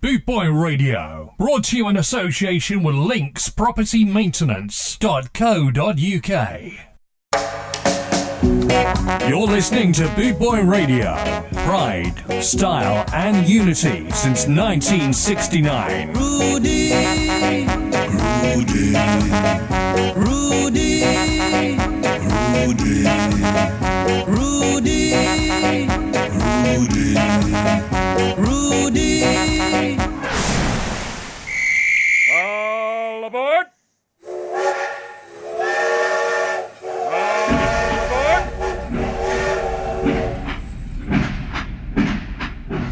Bootboy Radio, brought to you in association with Links Property Maintenance.co.uk. You're listening to Bootboy Radio. Pride, style, and unity since 1969. Rudy, Rudy, Rudy, Rudy, Rudy,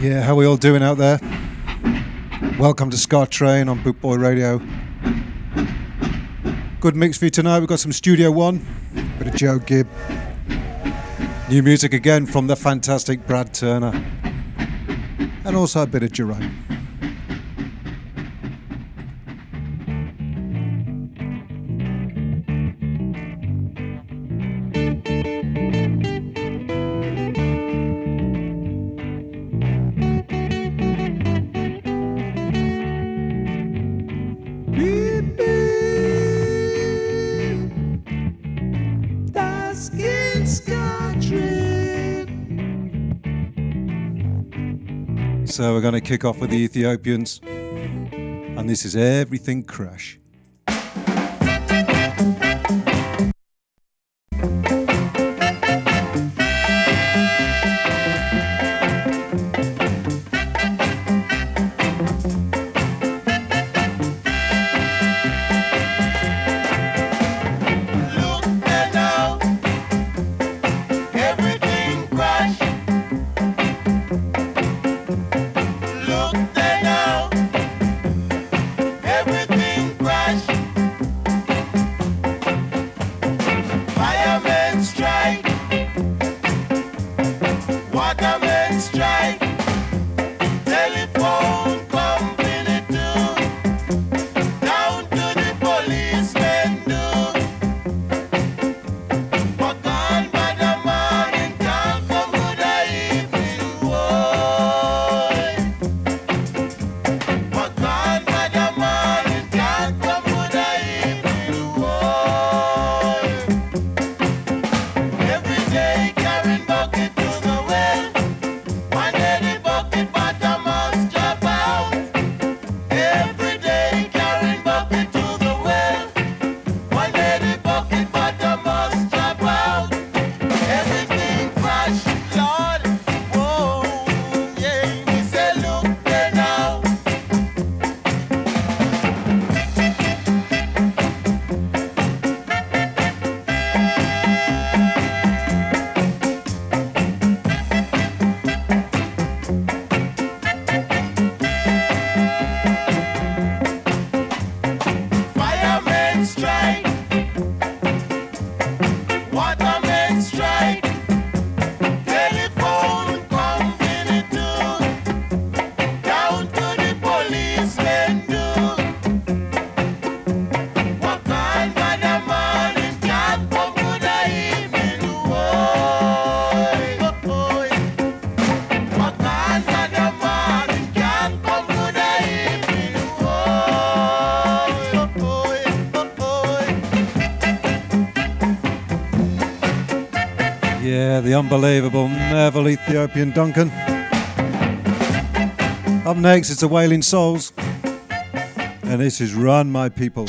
Yeah, how we all doing out there? Welcome to Scar Train on Bootboy Radio. Good mix for you tonight. We've got some Studio One, bit of Joe Gibb, new music again from the fantastic Brad Turner, and also a bit of Jerome. So we're going to kick off with the Ethiopians, and this is Everything Crash. Unbelievable Neville Ethiopian Duncan. Up next, it's the Wailing Souls, and this is Run My People.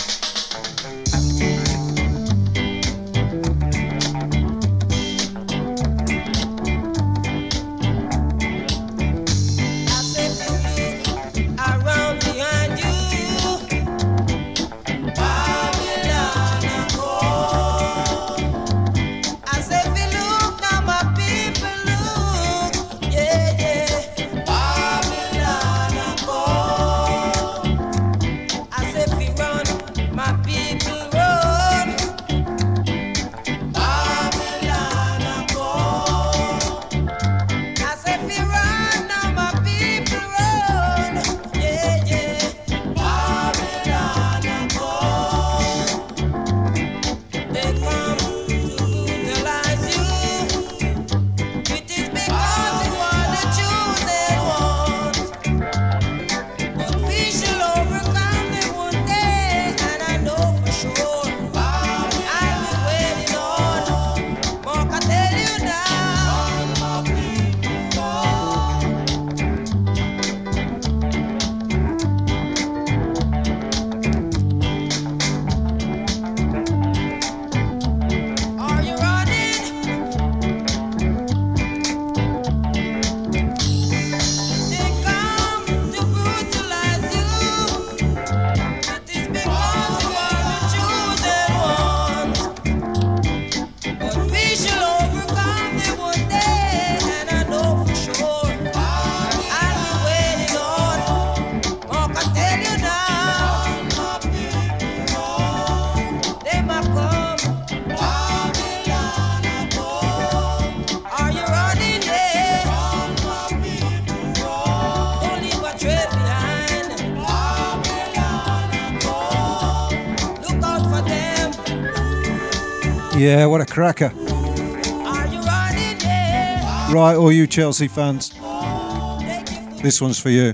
Yeah, what a cracker. Right, all you Chelsea fans, this one's for you.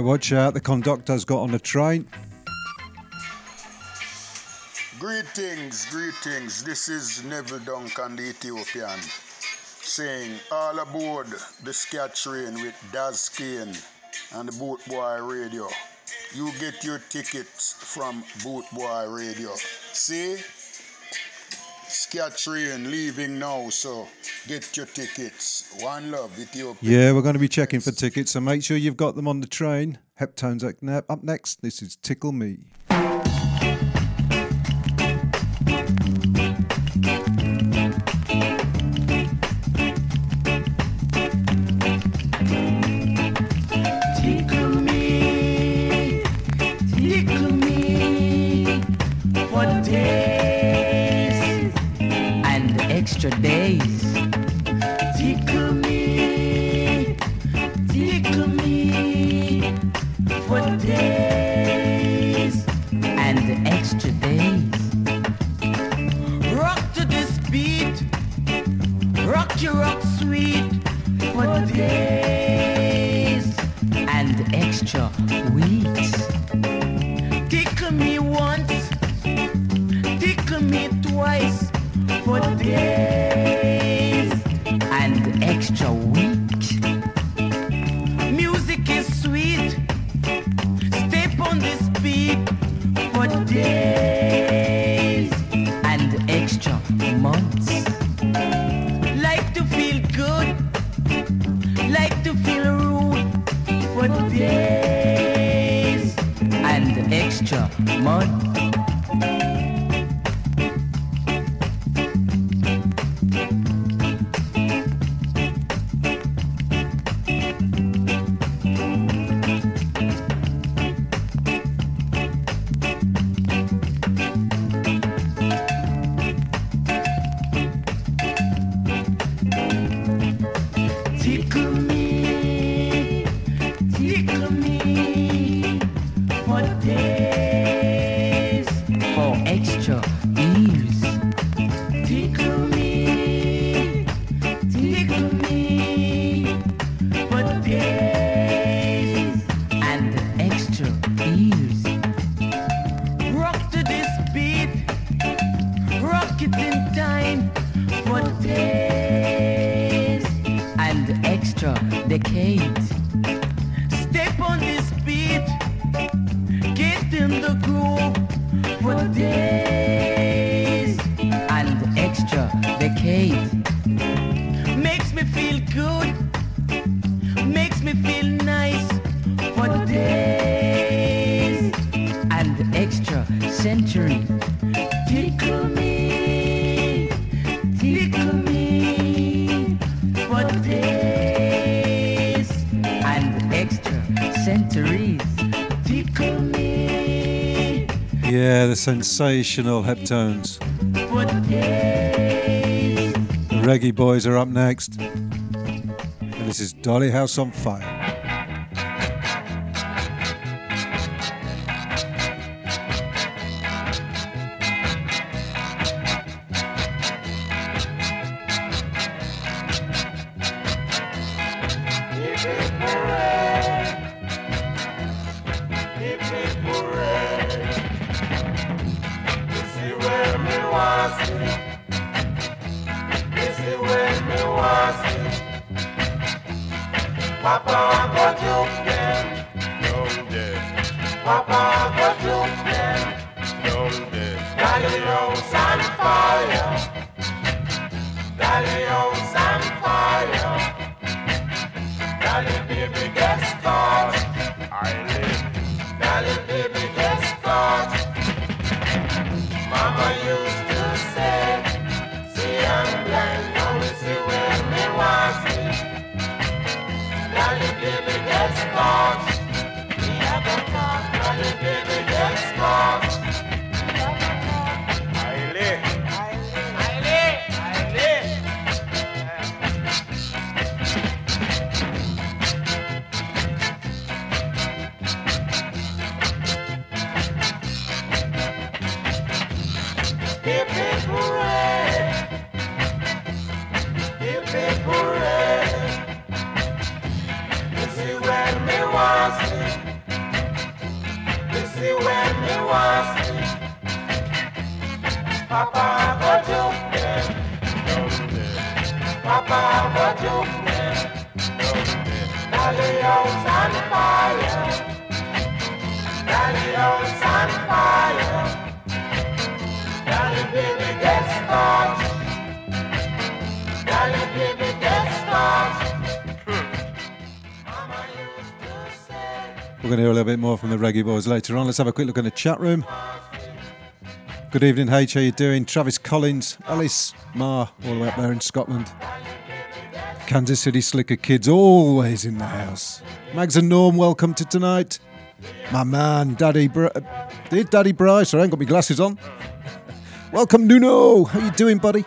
Watch out, the conductor's got on the train. Greetings, greetings. This is Neville Duncan, the Ethiopian, saying all aboard the Scat Train with Daz Kane and the Boot Boy Radio. You get your tickets from Boot Boy Radio. See? Scat Train leaving now, so get your tickets. One love, Ethiopia. Yeah, we're going to be checking for tickets, so make sure you've got them on the train. Heptones up ne- up next. This is Tickle Me. the extra money. Sensational Heptones. The Reggae Boys are up next. And this is Dolly House on Fire. We're going to hear a little bit more from the Reggae Boys later on. Let's have a quick look in the chat room. Good evening, H. How you doing? Travis Collins, Alice Ma, all the way up there in Scotland. Kansas City Slicker Kids, always in the house. Mags and Norm, welcome to tonight. My man, Daddy, Br- uh, Daddy Bryce. I ain't got my glasses on. welcome, Nuno. How you doing, buddy?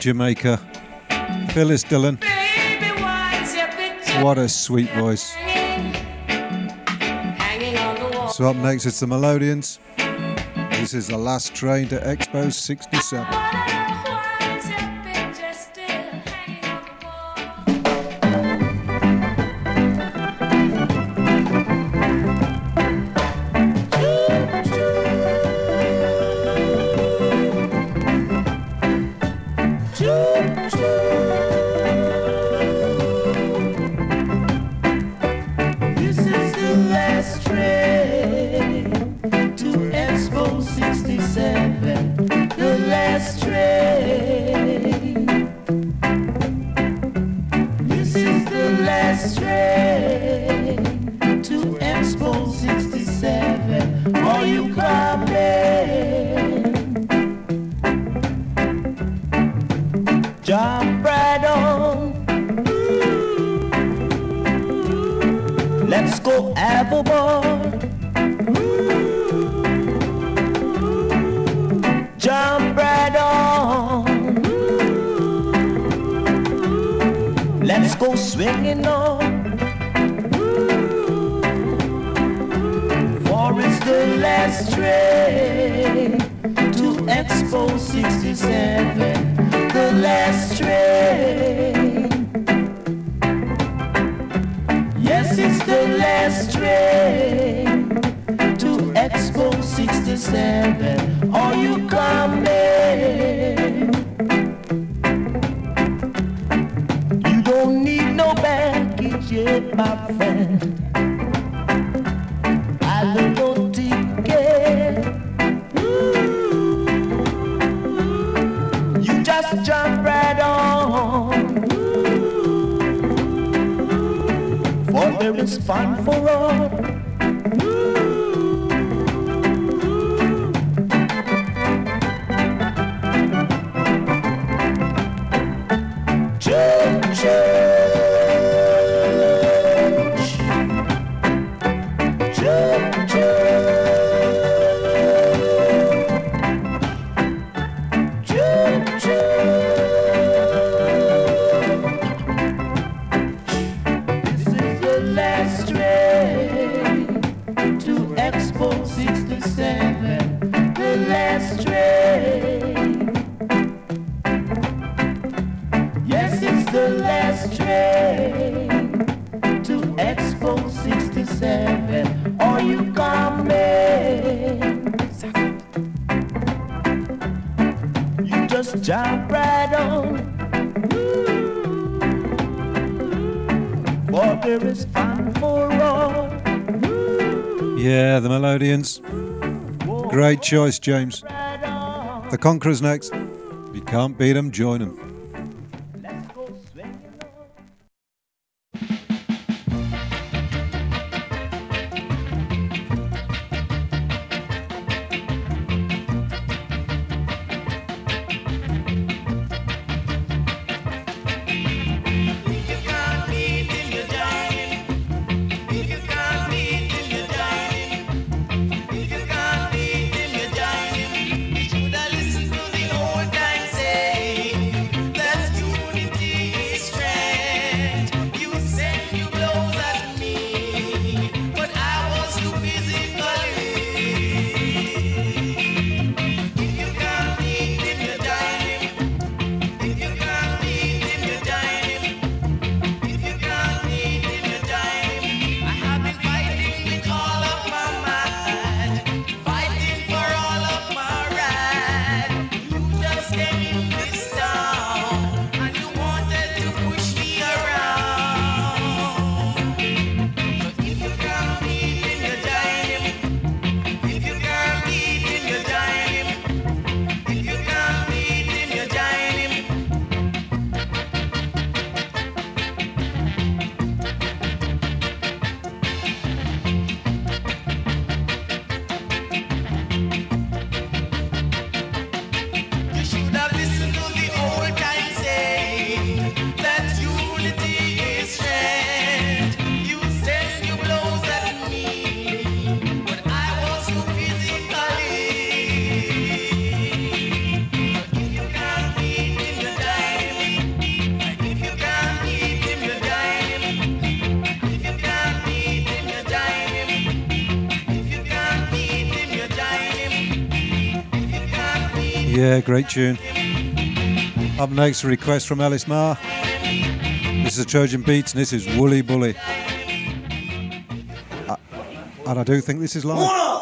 Jamaica, Phyllis Dillon. What a sweet voice. So, up next, it's the Melodians. This is the last train to Expo 67. Great choice, James. The Conquerors next. If you can't beat them, join them. great tune. Up next, a request from Alice Marr. This is Trojan Beats, and this is Woolly Bully. I, and I do think this is live.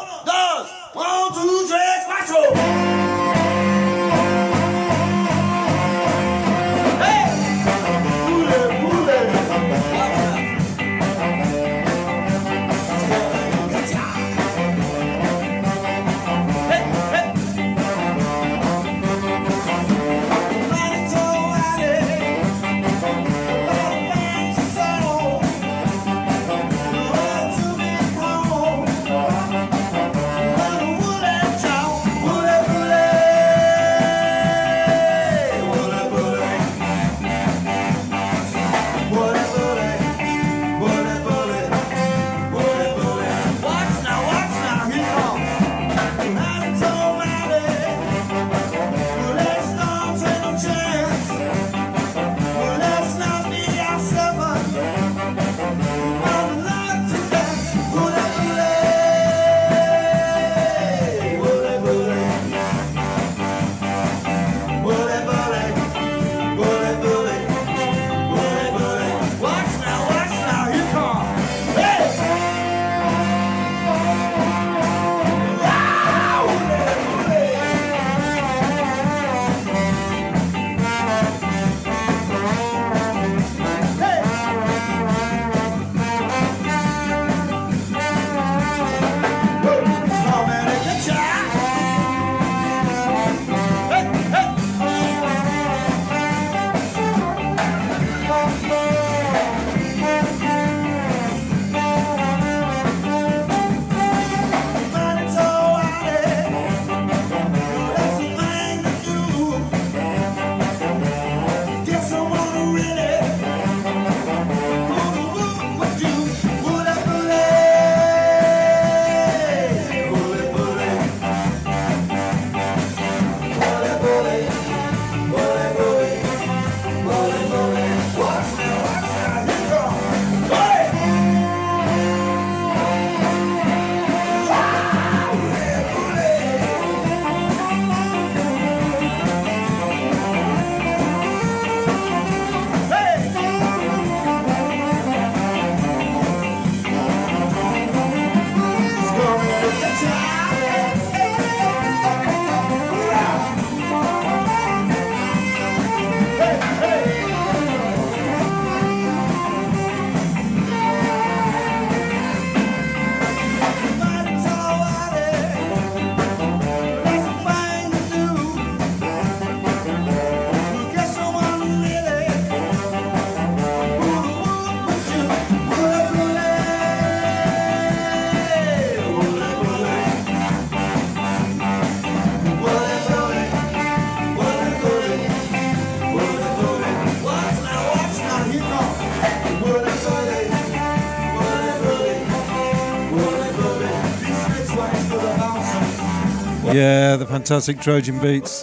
Yeah, the fantastic Trojan Beats.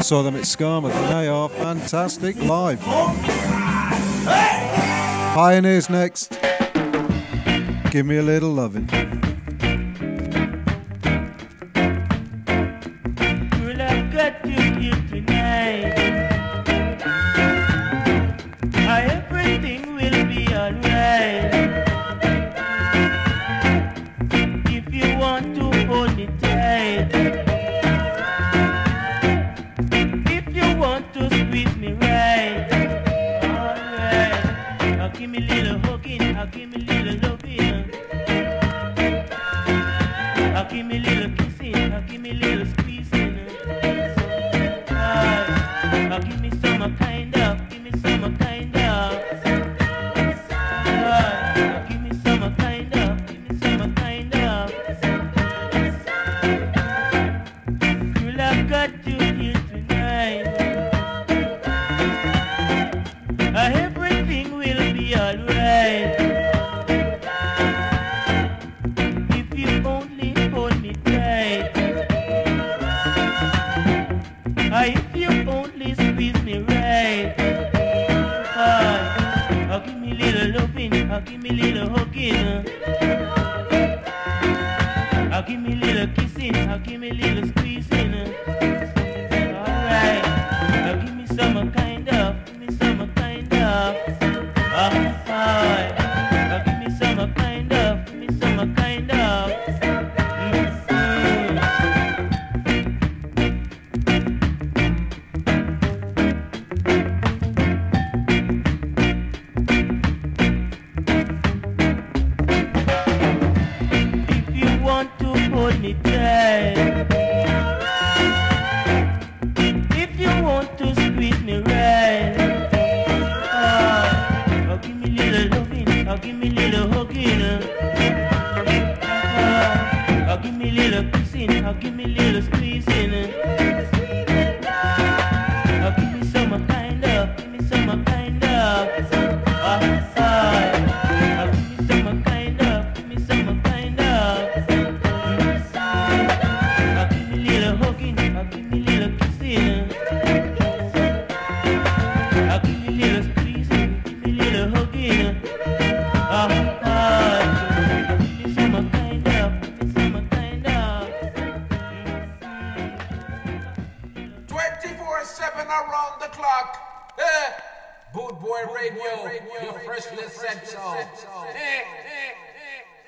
Saw them at Skamouth and they are fantastic live. Pioneers next. Give me a little loving.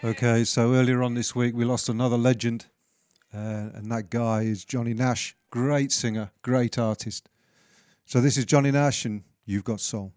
Okay, so earlier on this week, we lost another legend, uh, and that guy is Johnny Nash. Great singer, great artist. So this is Johnny Nash, and you've got soul.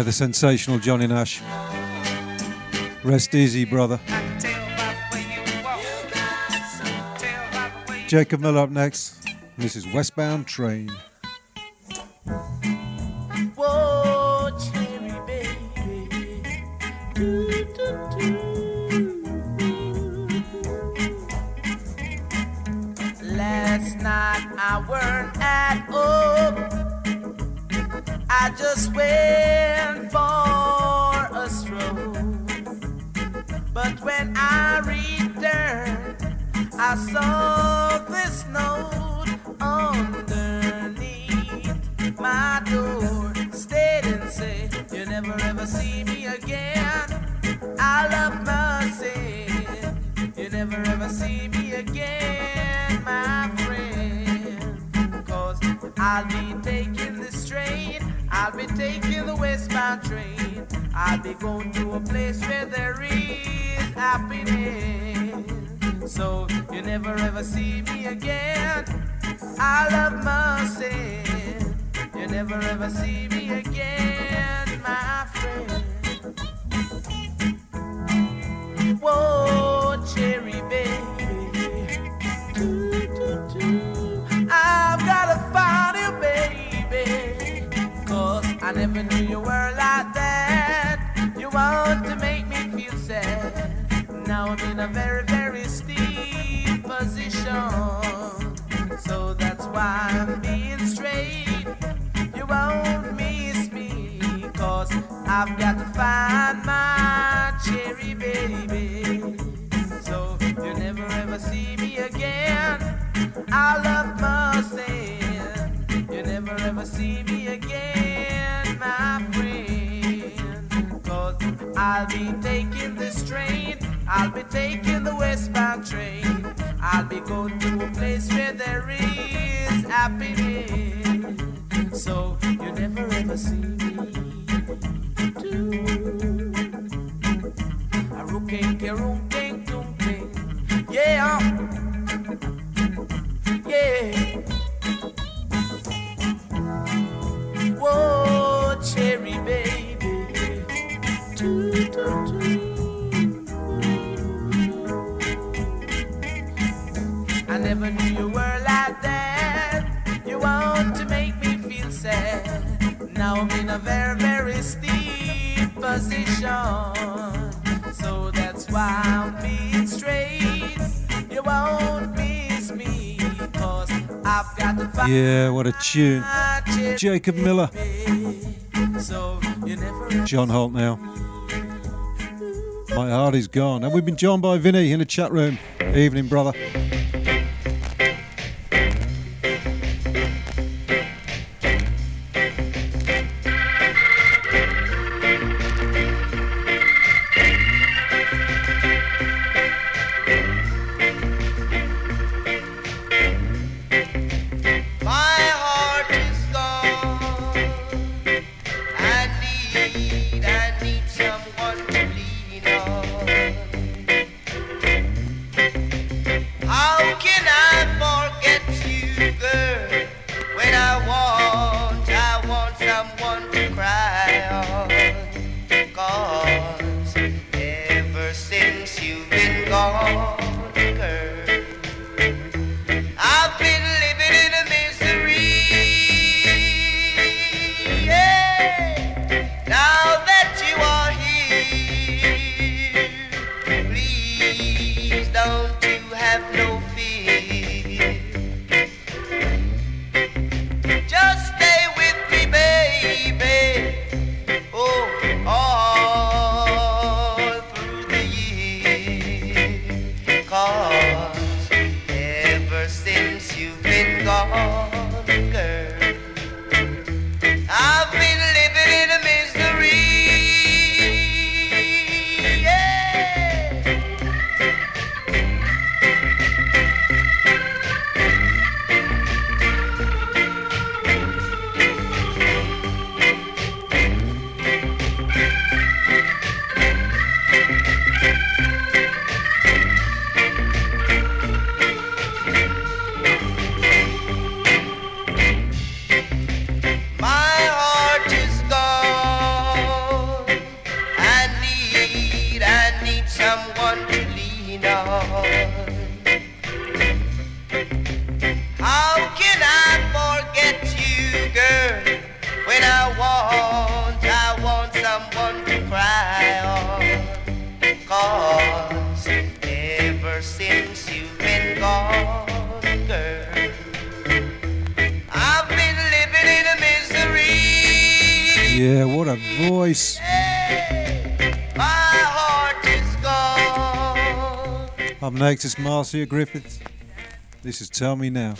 Yeah, the sensational Johnny Nash. Rest easy, brother. Jacob Miller up next. This is Westbound Train. want to make me feel sad. Now I'm in a very, very steep position. So that's why I'm being straight. You won't miss me, cause I've got I'll be taking this train, I'll be taking the westbound train. I'll be going to a place where there is happiness. So you never ever see me do. A rooking, yeah, yeah. Yeah, what a tune. Jacob Miller. John Holt now. My heart is gone. And we've been joined by Vinny in the chat room. Evening, brother. voice. Hey, Up next Marcia Griffiths. This is Tell Me Now.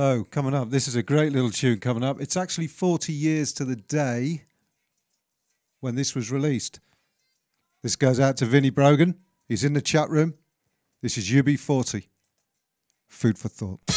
So, coming up, this is a great little tune coming up. It's actually 40 years to the day when this was released. This goes out to Vinnie Brogan. He's in the chat room. This is UB40. Food for thought.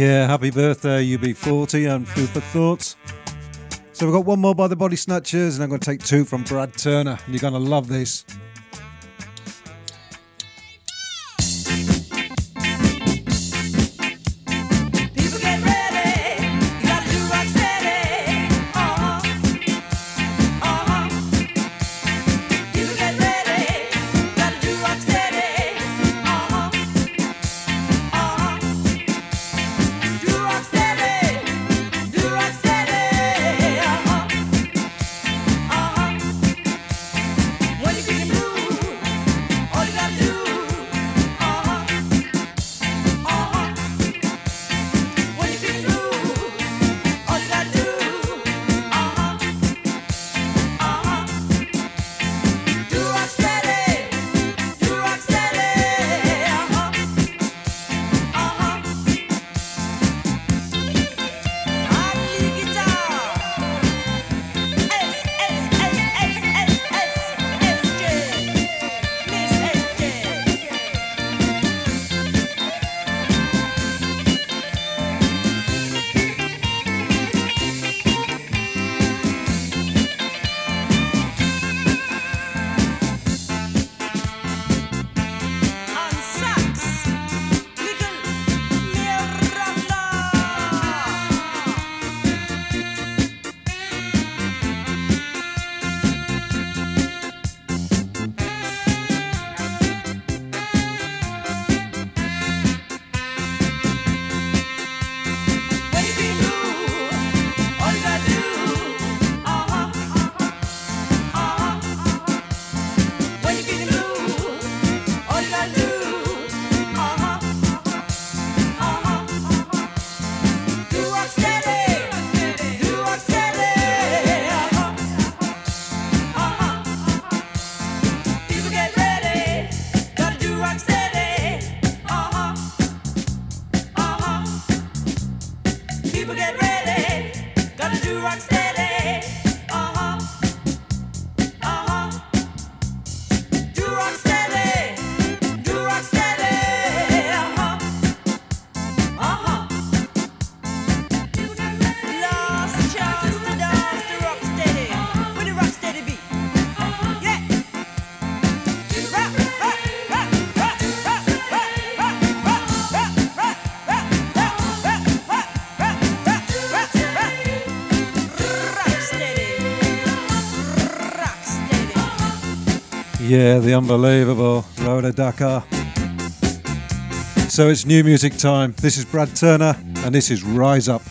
Yeah, happy birthday, UB40 and Food for Thoughts. So we've got one more by the Body Snatchers, and I'm going to take two from Brad Turner. And you're going to love this. Yeah, the unbelievable Rhoda Dakar. So it's new music time. This is Brad Turner, and this is Rise Up.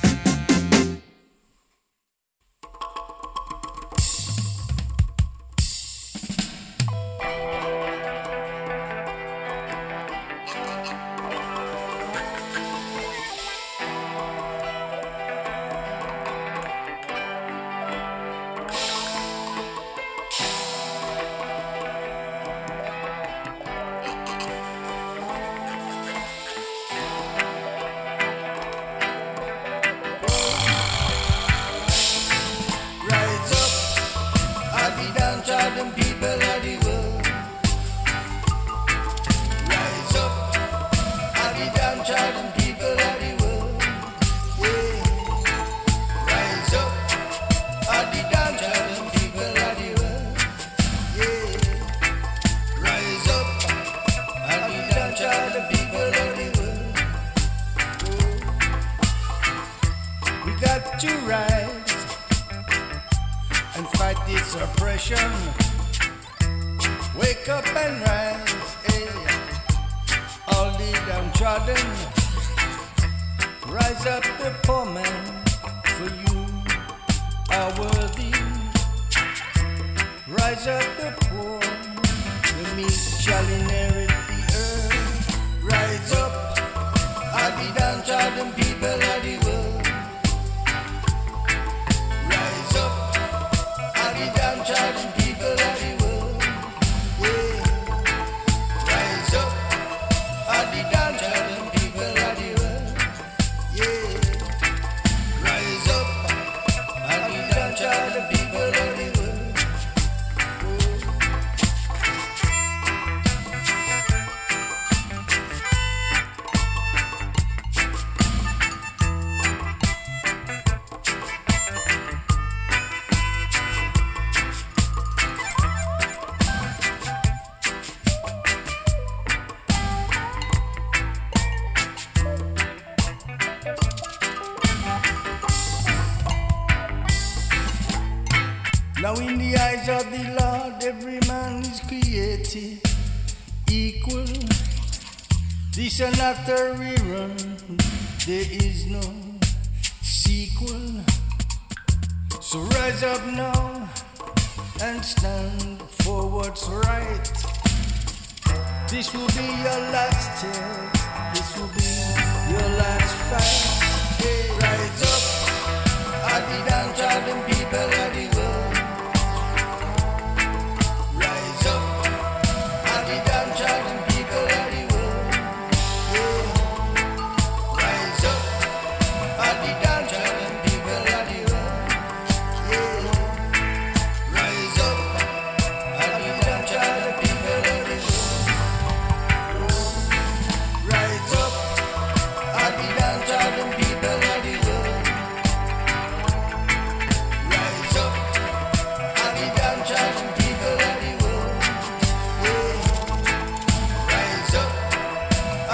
darling.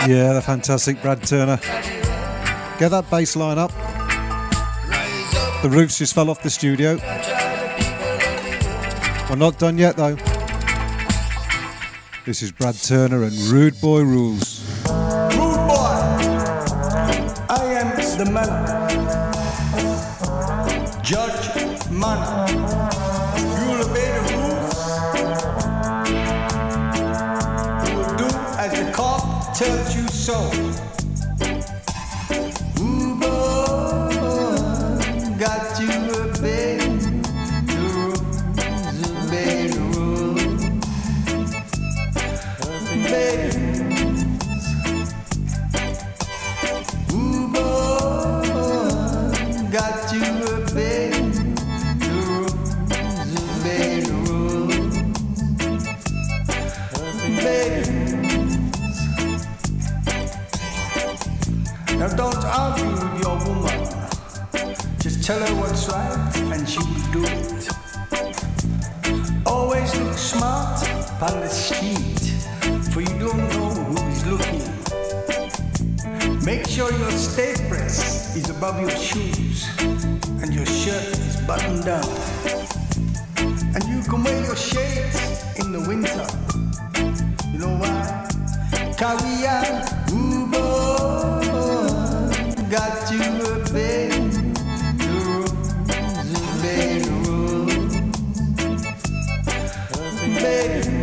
Yeah, the fantastic Brad Turner. Get that bass line up. The roofs just fell off the studio. We're not done yet though. This is Brad Turner and Rude Boy Rules. Rude Boy! I am the man. Judge Manor. soul. Obey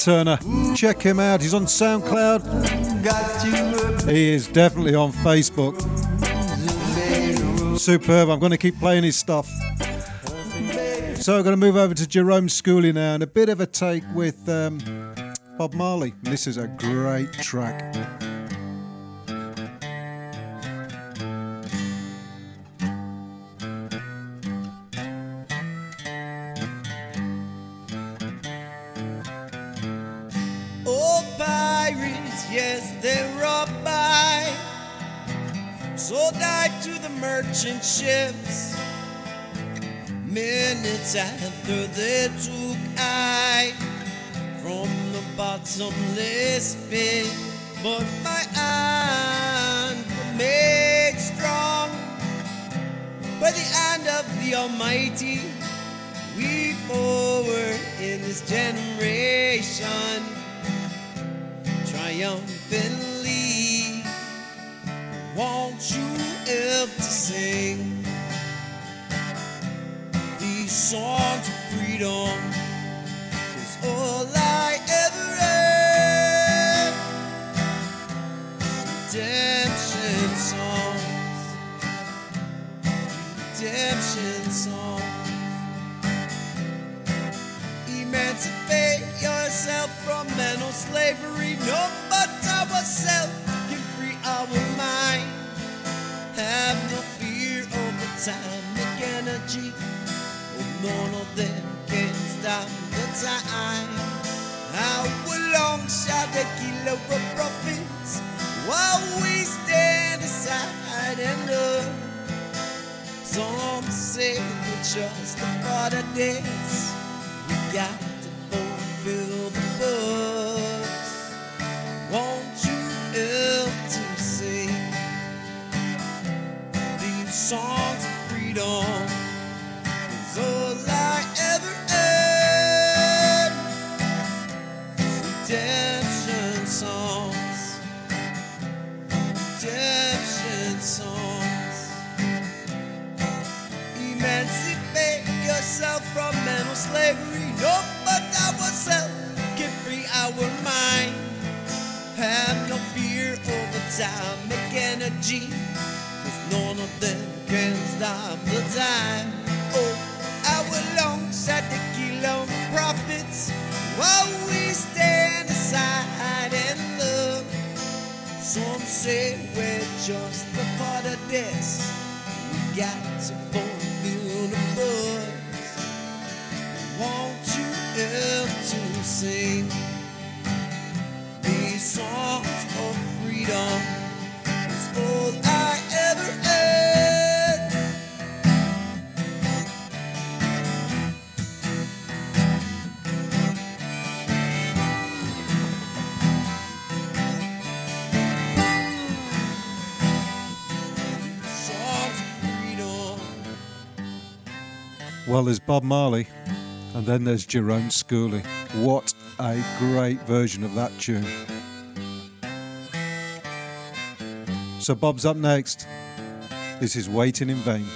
Turner. Check him out. He's on SoundCloud. He is definitely on Facebook. Superb. I'm going to keep playing his stuff. So I'm going to move over to Jerome Schooley now and a bit of a take with um, Bob Marley. This is a great track. Ships. Minutes after they took I from the bottomless pit, but my hand make strong by the hand of the Almighty. We forward in this generation triumphantly. Won't you to sing these songs of freedom? Is all I ever had. Redemption songs, redemption songs. Emancipate yourself from mental slavery. No but ourselves atomic energy. Oh, none of them can stop the time. How long shall they kill our prophets while we stand aside and look? Some say we're just a part of this. We got to fulfill songs of freedom? Is all I ever had. Redemption songs. Redemption songs. Emancipate yourself from mental slavery. No, but ourselves can free our mind. Have no fear of atomic energy. None of them can stop the time. Oh, our alongside the killer prophets while we stand aside and look. Some say we're just a part of this. We got to fulfill the buzz. Want you help to sing these songs of freedom? Well, there's Bob Marley, and then there's Jerome Schooley. What a great version of that tune. So, Bob's up next. This is Waiting in Vain.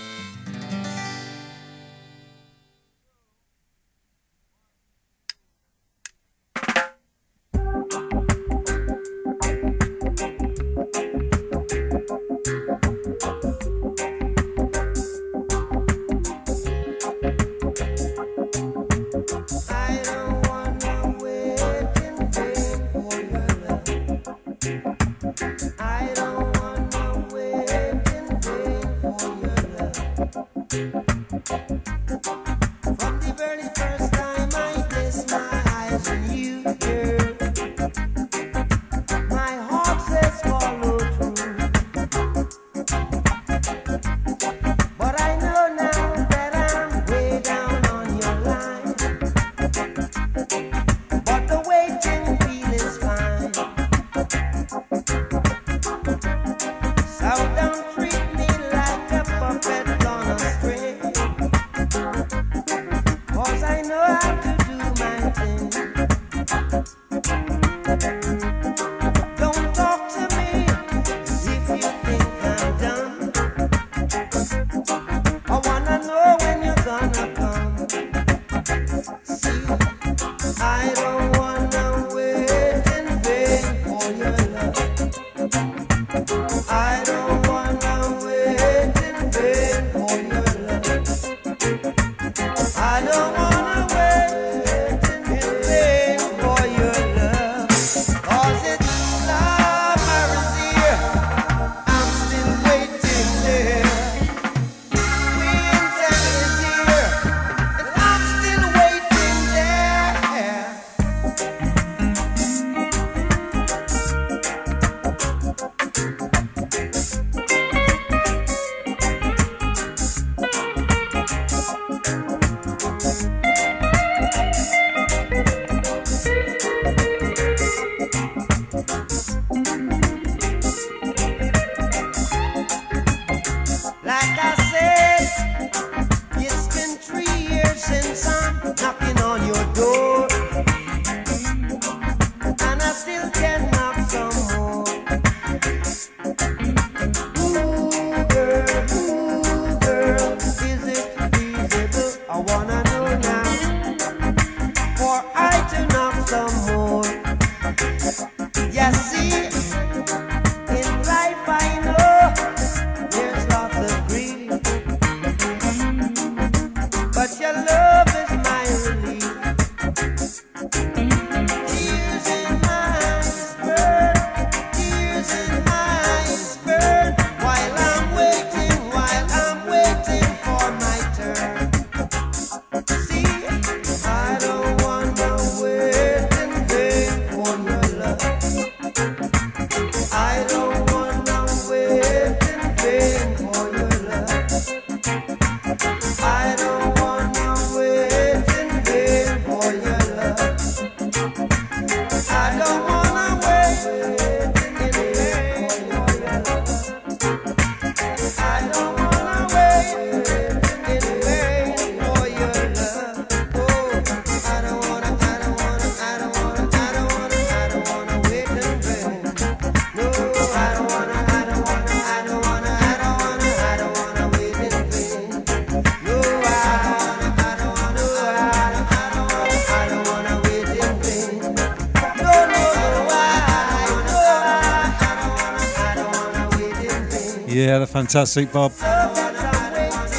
Fantastic, Bob.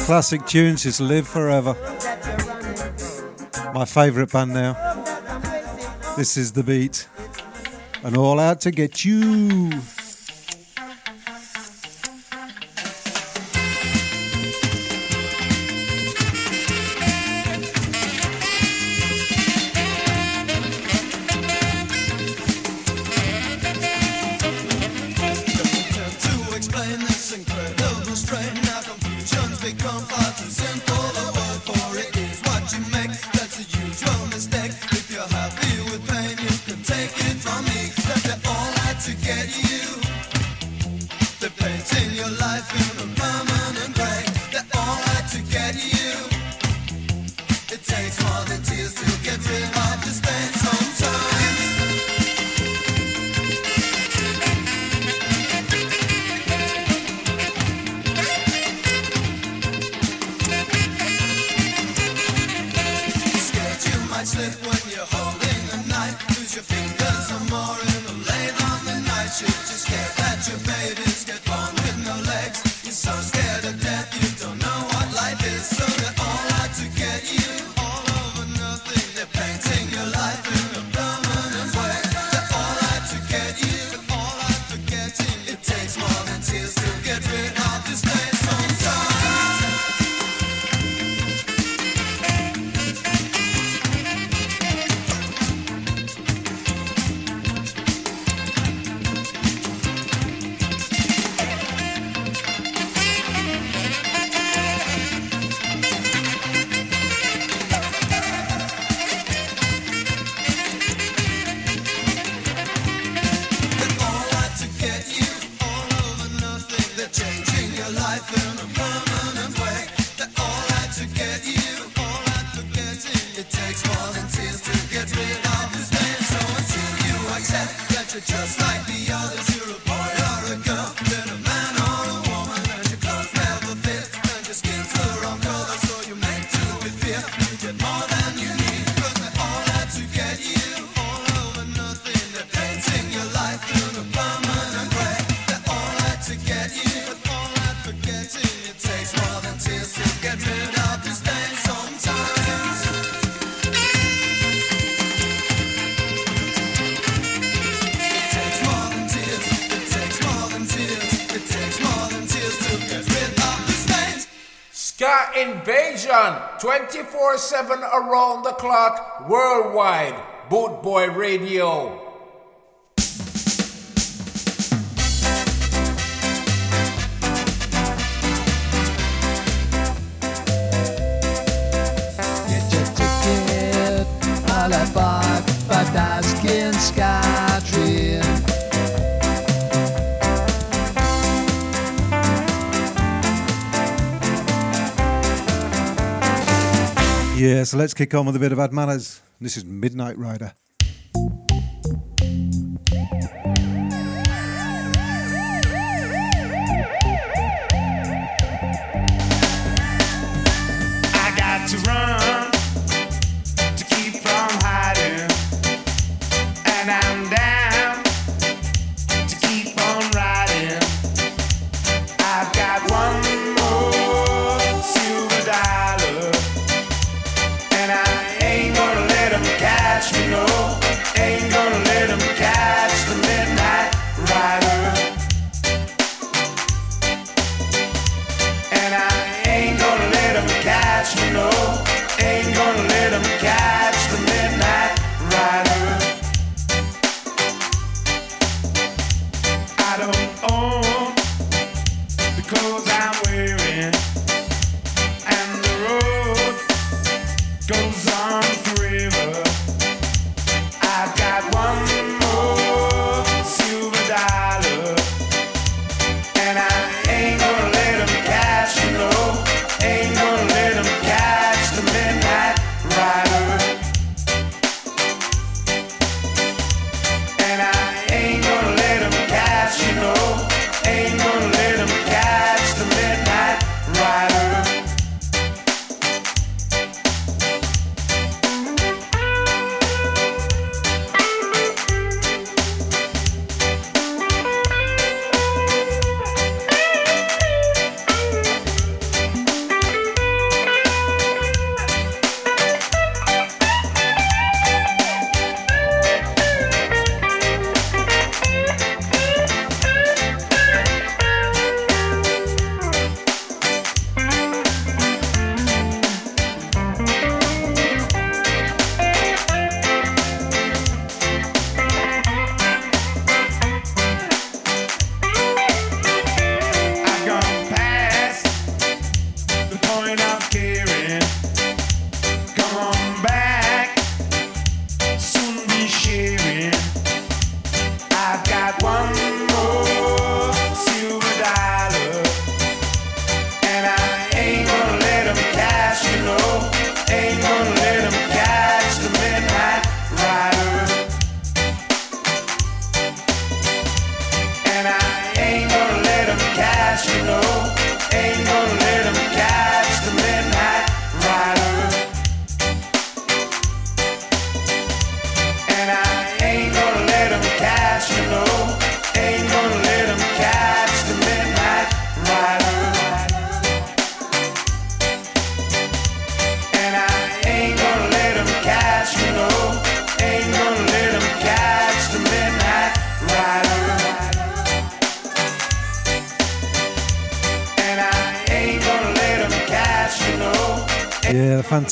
Classic tunes is Live Forever. My favourite band now. This is The Beat. And all out to get you. 24 7 around the clock worldwide. Boot Boy Radio. Yeah, so let's kick on with a bit of Bad Manners. This is Midnight Rider.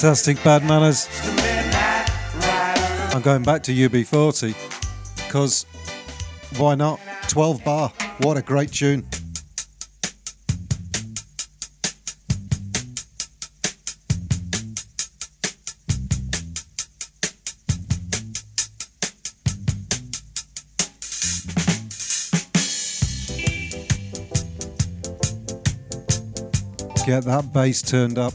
fantastic Bad Manners. I'm going back to UB40 because why not? 12 bar, what a great tune. Get that bass turned up.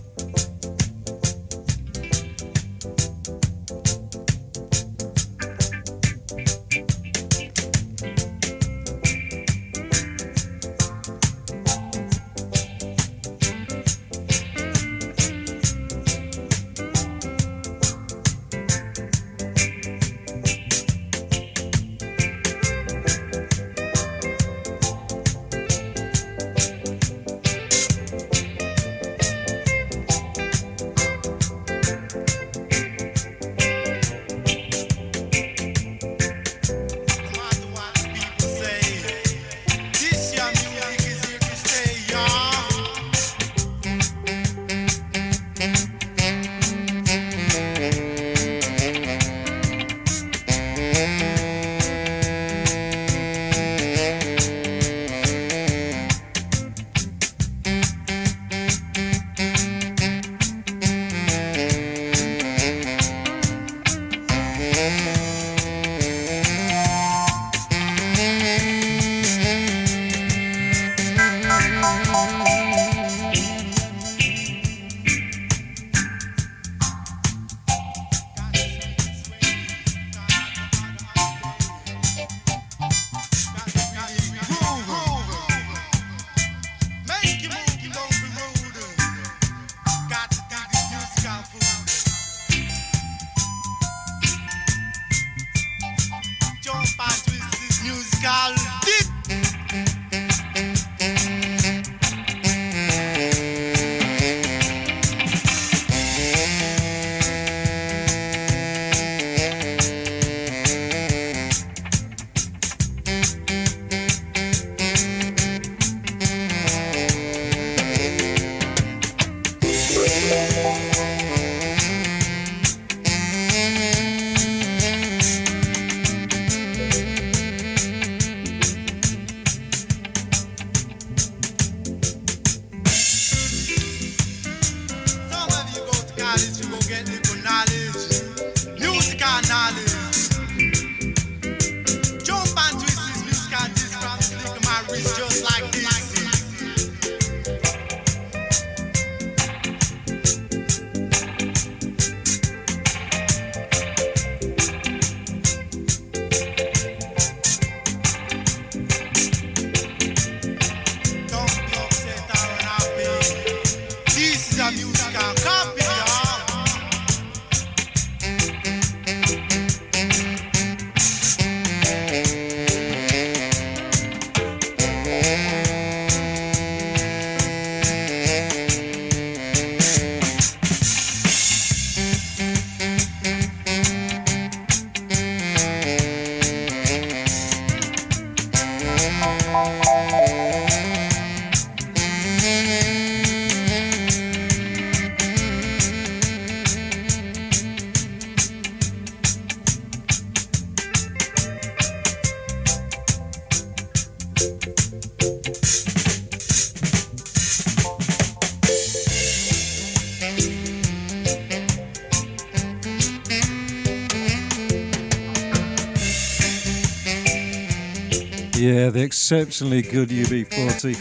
the exceptionally good UB40.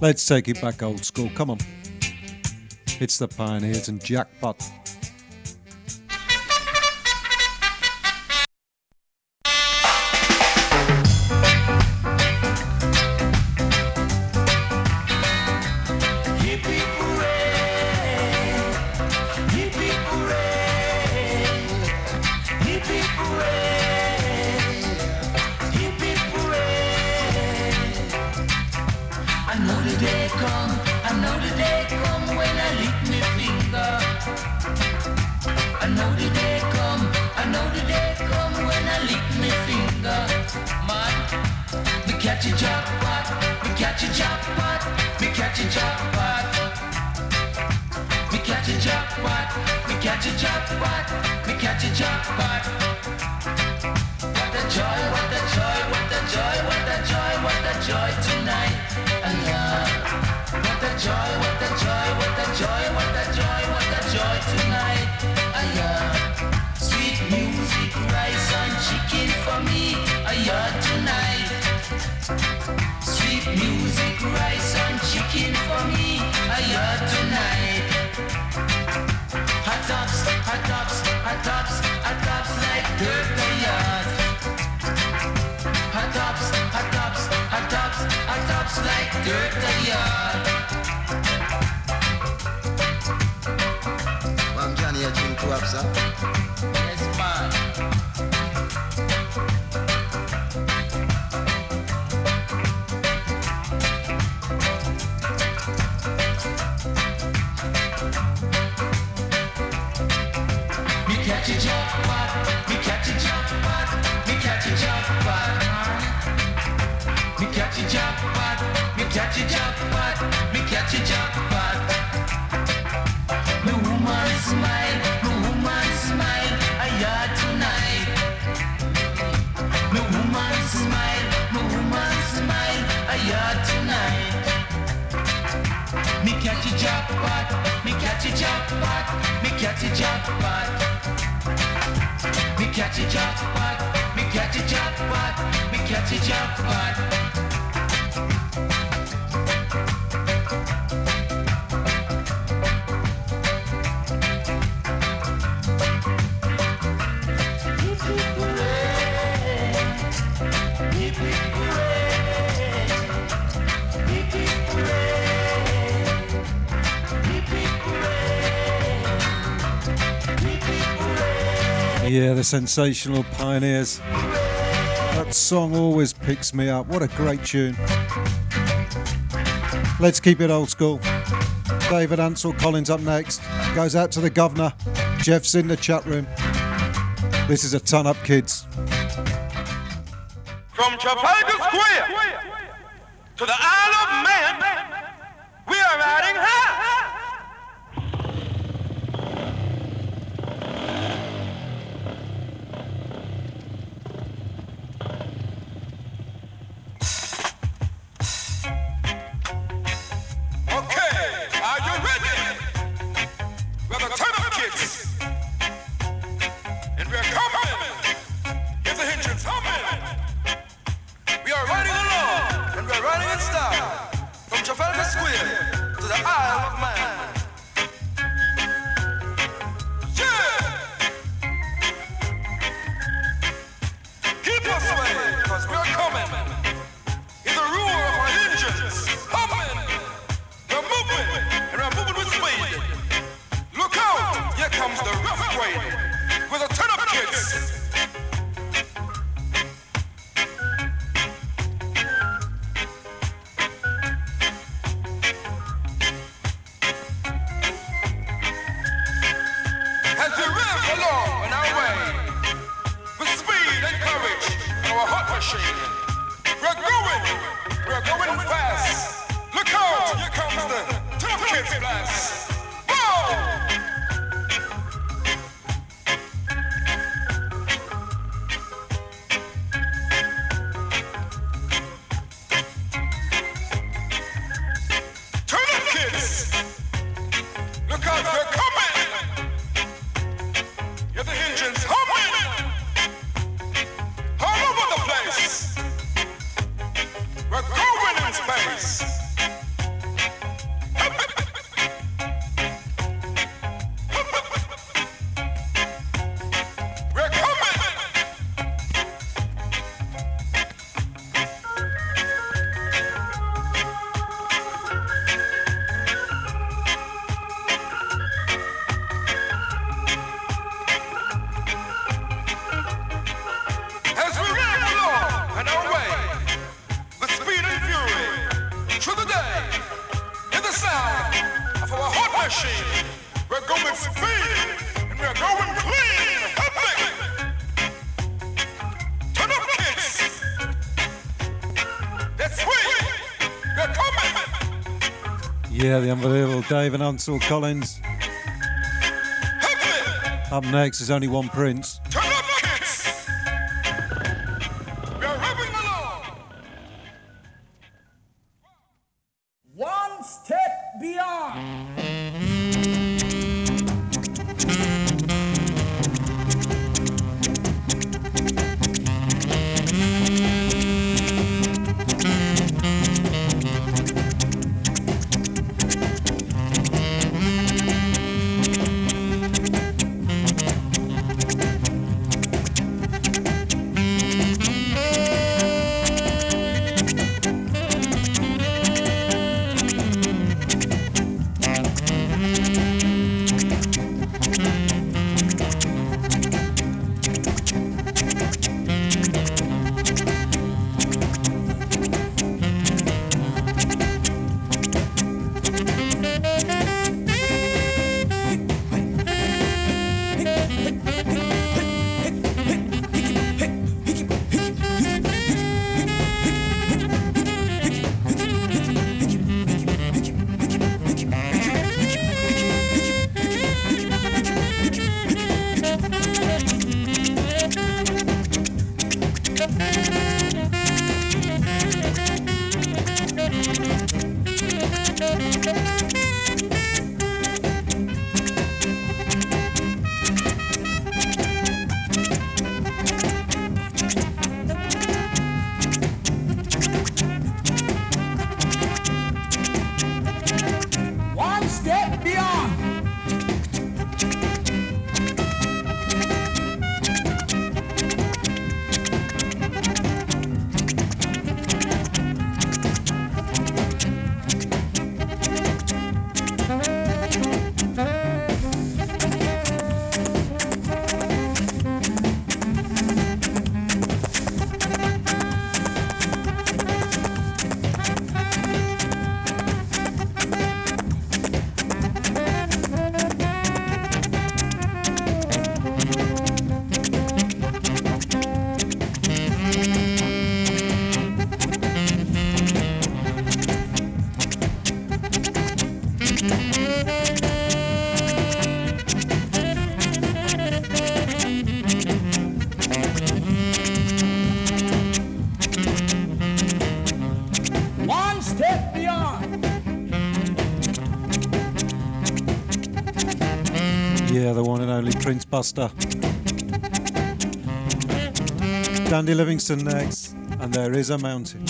Let's take it back old school, come on. It's the Pioneers and Jackpot. catch a jackpot, me catch a jackpot, me catch a jackpot. Me catch a jackpot, me catch a jackpot, me catch a jackpot. Yeah, the sensational pioneers. That song always picks me up. What a great tune. Let's keep it old school. Dave and Ansel Collins up next. Goes out to the governor. Jeff's in the chat room. This is a ton up, kids. From Trafalgar Square to the Isle of Man, we are riding high. Yeah, the unbelievable Dave and Ansel Collins. Up next is only one prince. One step beyond. Prince Buster. Dandy Livingstone next, and there is a mountain.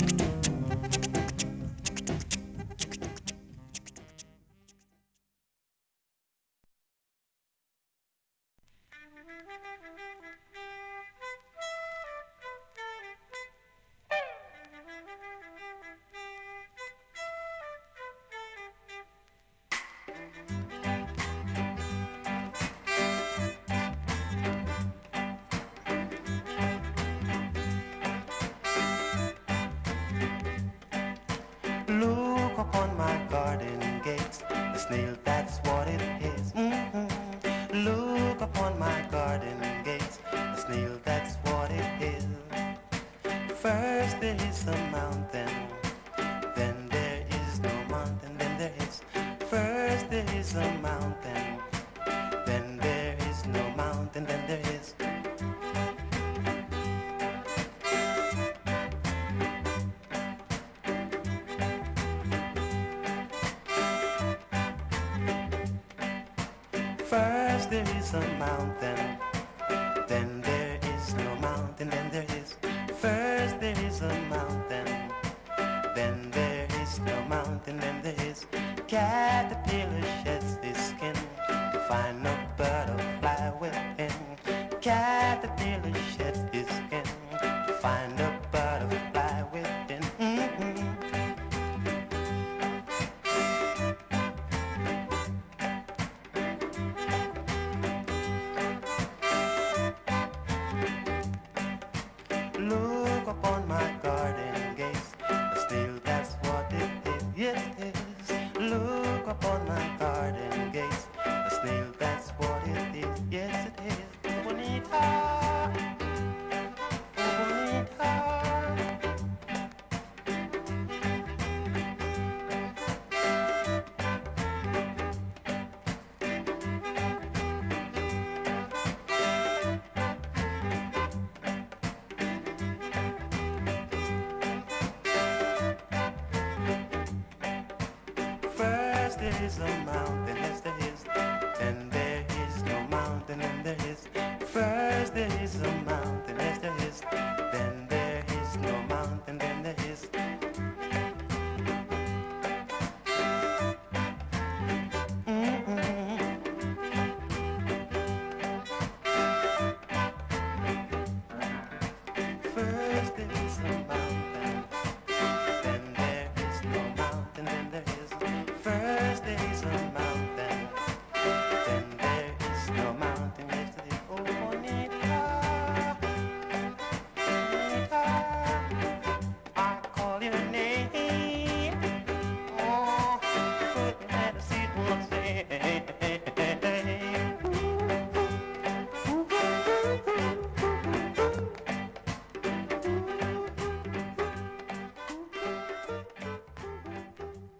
First there is a mountain.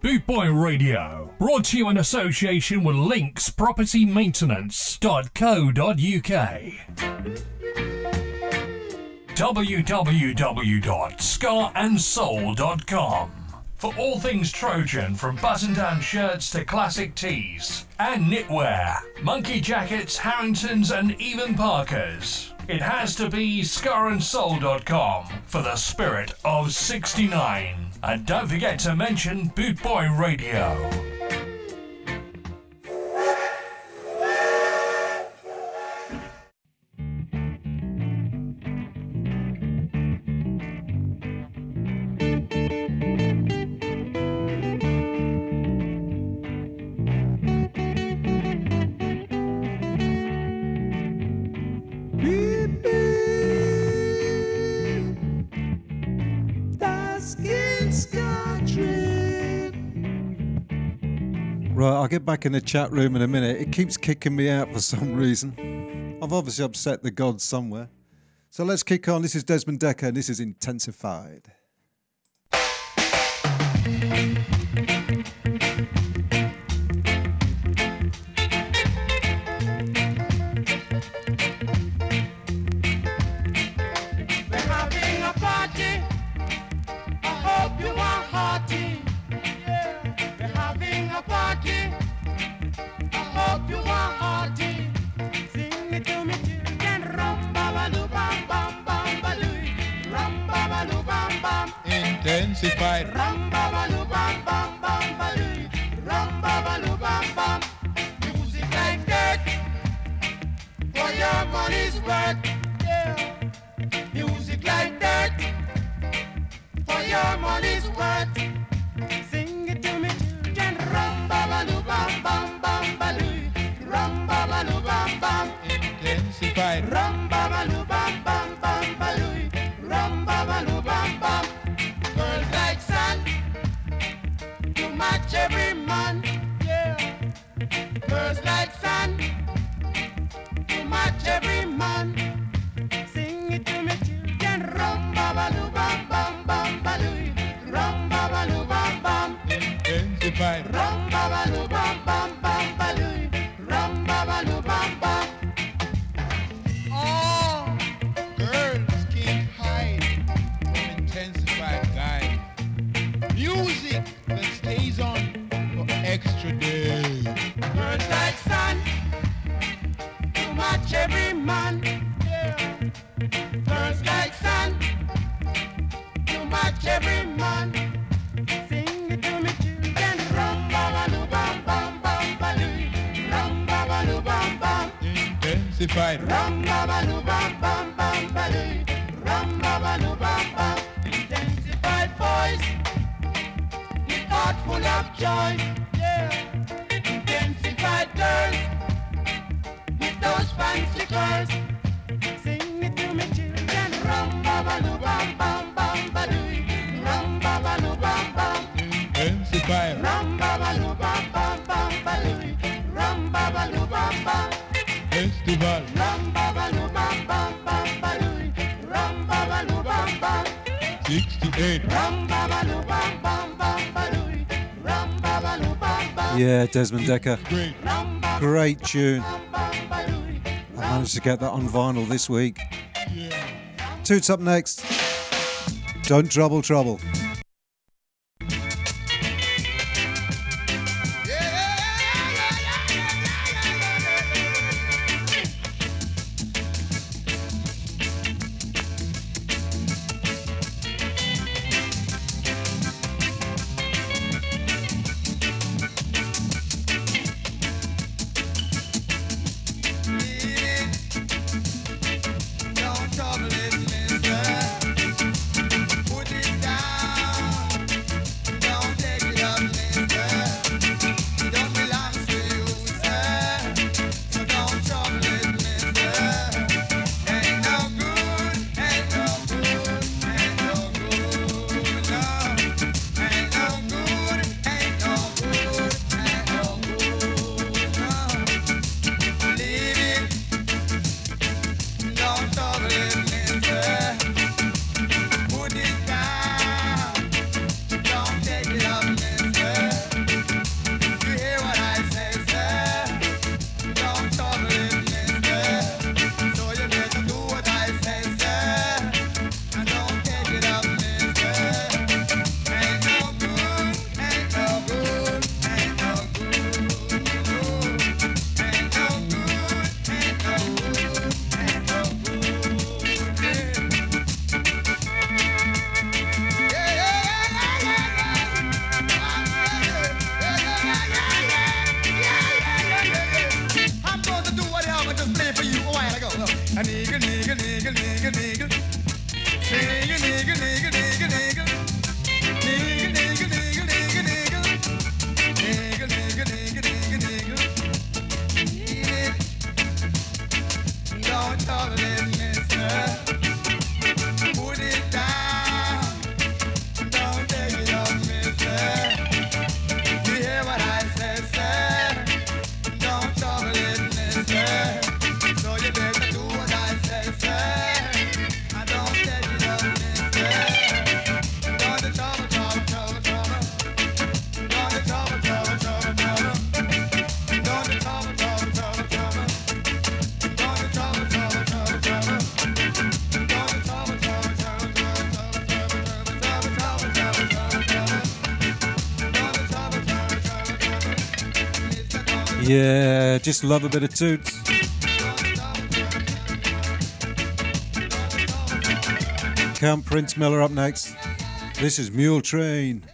Bootboy Radio, brought to you in association with Links Property linkspropertymaintenance.co.uk. www.scarandsoul.com for all things Trojan, from button down shirts to classic tees and knitwear, monkey jackets, Harringtons, and even Parkers. It has to be scarandsoul.com for the spirit of 69. And don't forget to mention Boot Boy Radio. get back in the chat room in a minute. It keeps kicking me out for some reason. I've obviously upset the gods somewhere. So let's kick on. This is Desmond Dekker, and this is Intensified. on his back. Desmond Dekker. Great tune. I managed to get that on vinyl this week. Toots up next. Don't trouble trouble. Yeah, just love a bit of toots. Count Prince Miller up next. This is Mule Train.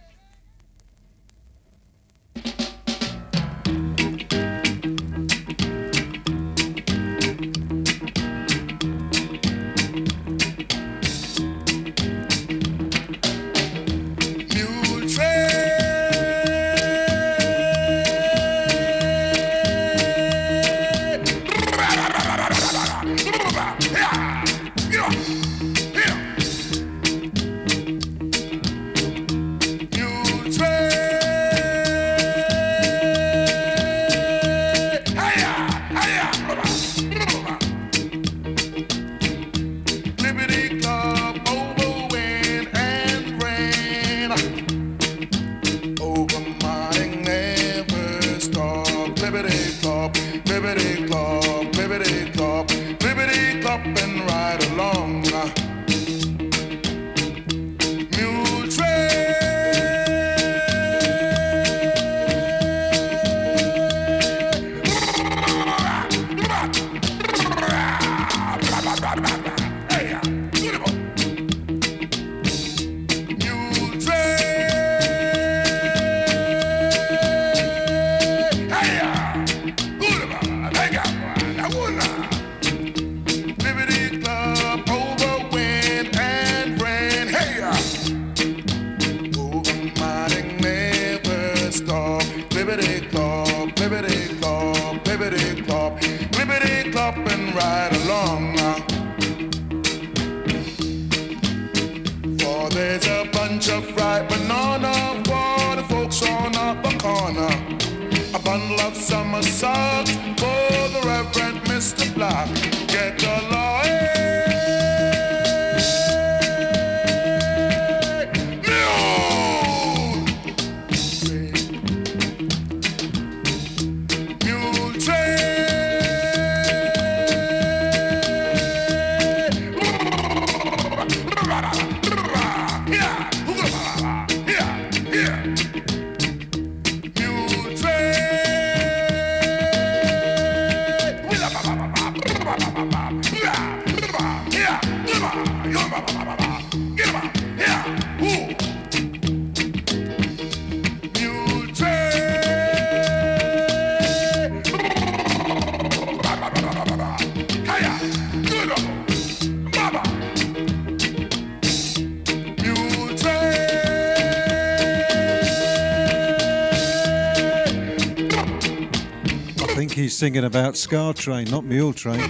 singing about Scar Train, not Mule Train.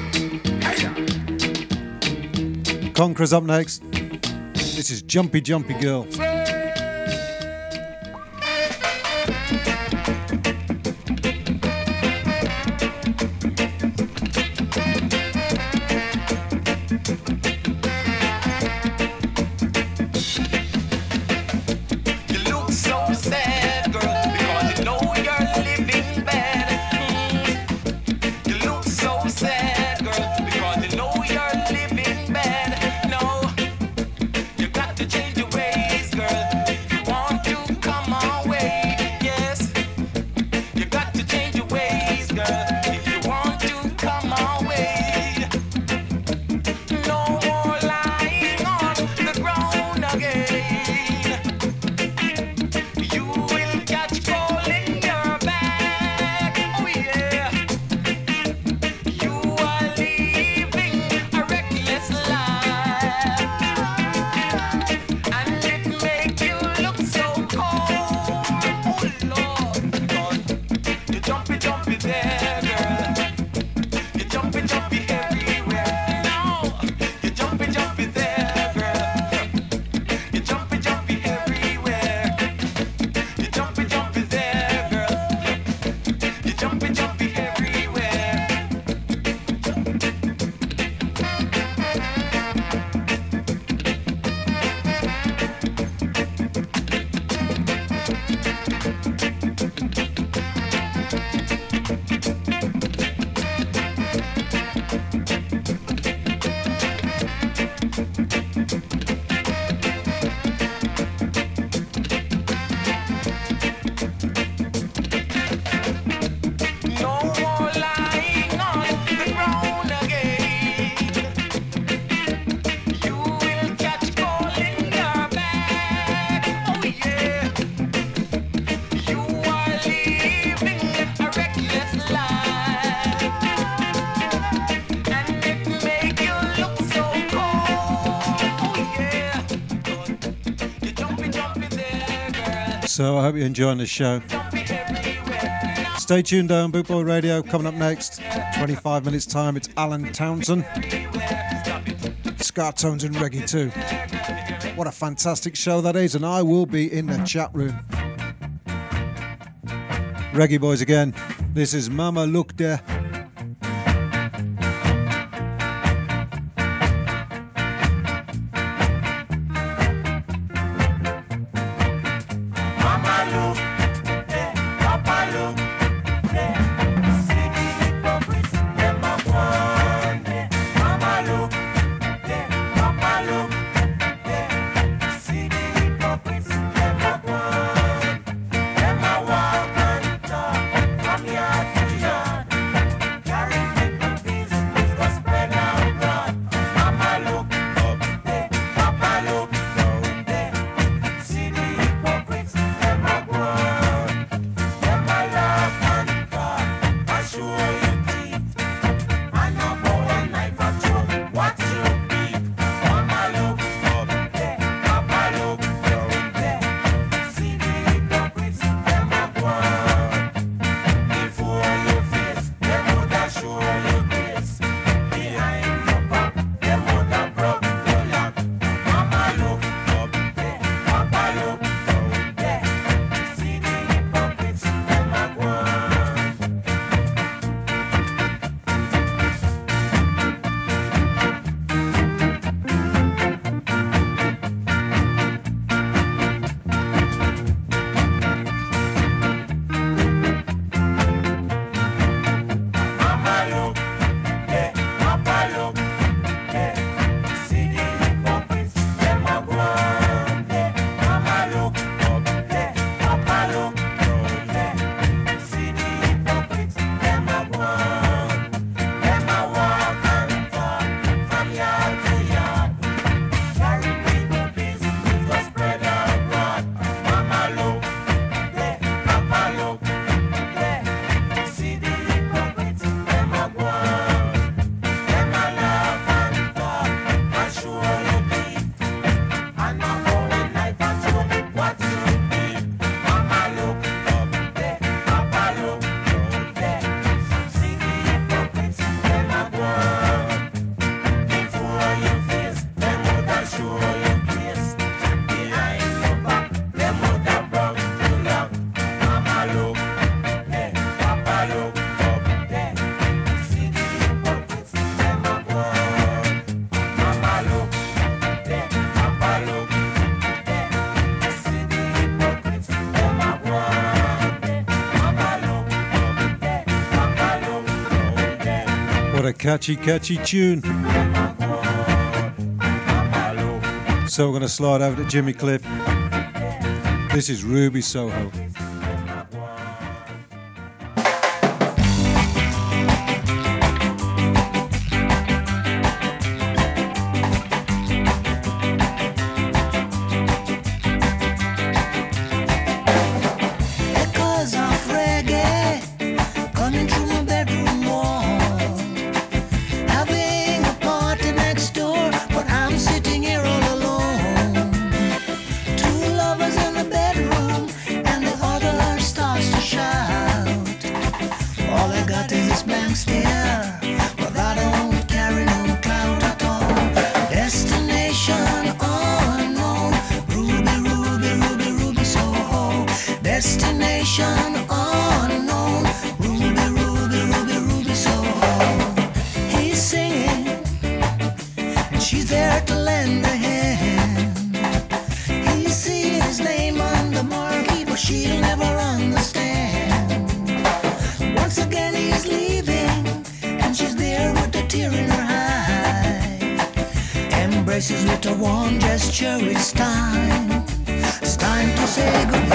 Conqueror's up next. This is Jumpy Jumpy Girl. So I hope you're enjoying the show. Stay tuned on on Bootboy Radio. Coming up next, 25 minutes time, it's Alan Townsend. Ska Tones and Reggae too. What a fantastic show that is, and I will be in the chat room. Reggae boys again. This is Mama Look There. catchy, catchy tune. So we're going to slide over to Jimmy Cliff. This is Ruby Soho. time. It's time to say goodbye.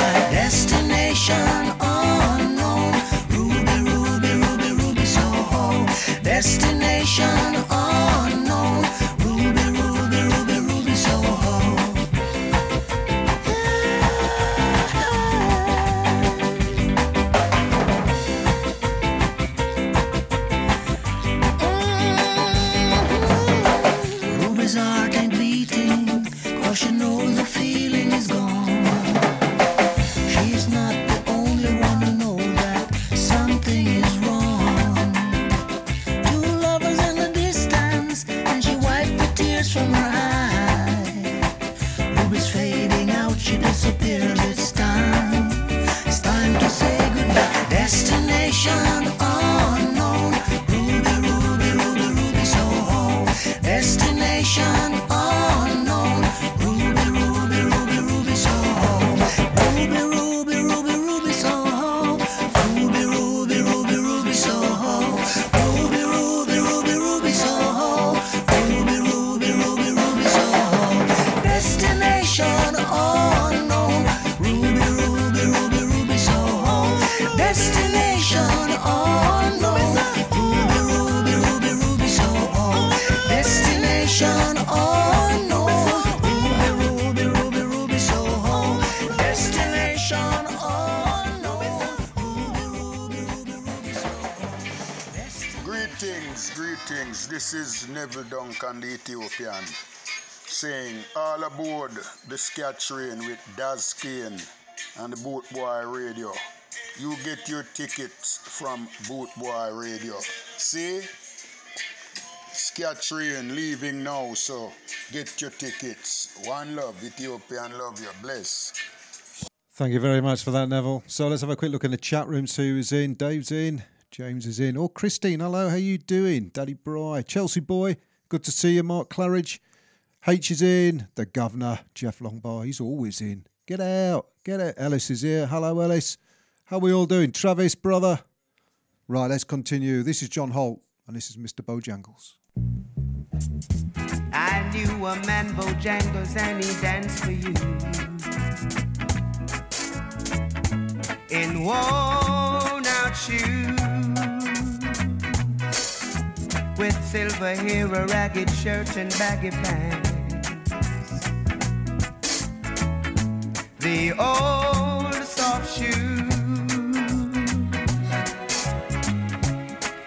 Ethiopian, saying all aboard the Scat Train with Daz Kane and the Bootboy Radio. You get your tickets from Bootboy Radio. See? Scat Train leaving now, so get your tickets. One love, Ethiopian love you. Bless. Thank you very much for that, Neville. So let's have a quick look in the chat room. See who's in. Dave's in. James is in. Oh, Christine, hello. How you doing? Daddy Bry. Chelsea boy. Good to see you. Mark Claridge. H is in. The governor, Jeff Longbar. He's always in. Get out. Get out. Ellis is here. Hello, Ellis. How we all doing? Travis, brother. Right, let's continue. This is John Holt, and this is Mr. Bojangles. I knew a man Bojangles and he danced for you in worn out shoes with silver hair, a ragged shirt, and baggy pants. The old soft shoes.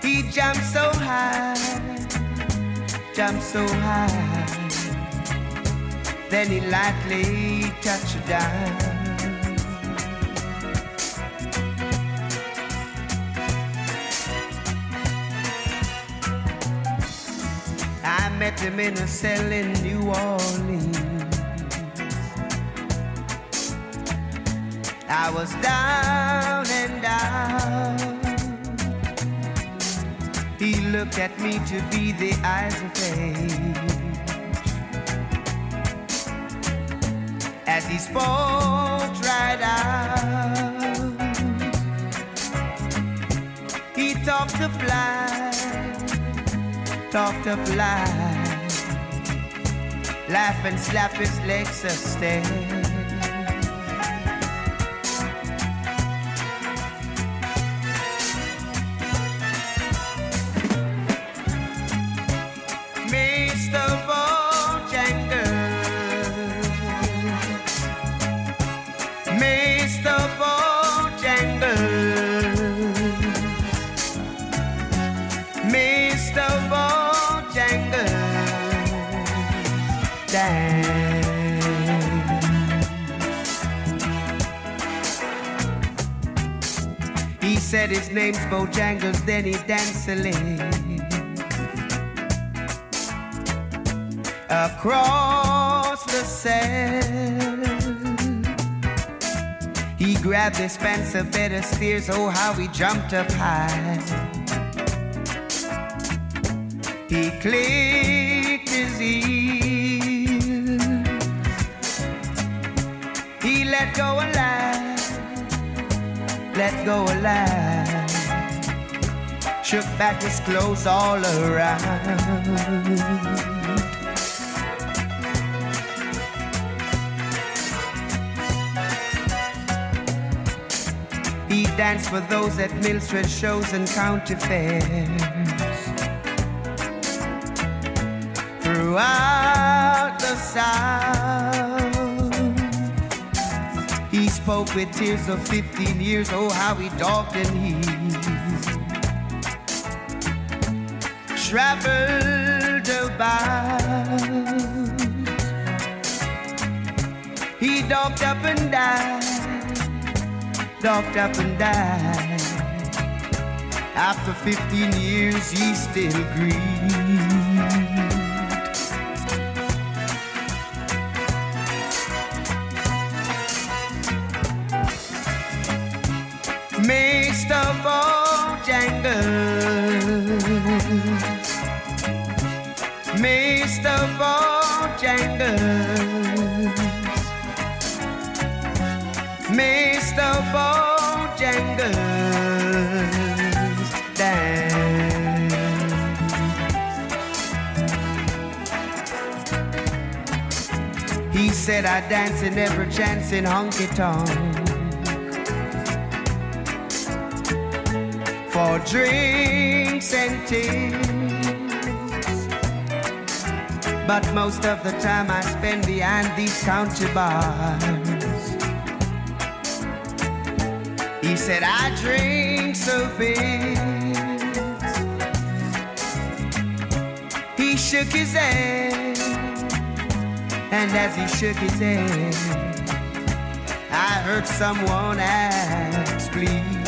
He jumped so high, jumped so high. Then he lightly touched down. Met him in a cell in New Orleans. I was down and out. He looked at me to be the eyes of age. As he spoke right out, talked of life, laugh and slap his legs a said his name's Bojangles, then he danced a across the sand. He grabbed his pants a bed of steers, oh how he jumped up high. He clicked his heels. He let go a lie, let go a lie. Shook back his clothes all around. He danced for those at minstrel shows and county fairs. Throughout the South, he spoke with tears of 15 years. Oh, how he dogged and he traveled about. He dogged up and died docked up and died. After 15 years, he still grieved. Said I dance in every chance in honky tonk for drinks and tips. But most of the time I spend behind these county bars. He said, I drink so big He shook his head, and as he shook his head, I heard someone ask, please.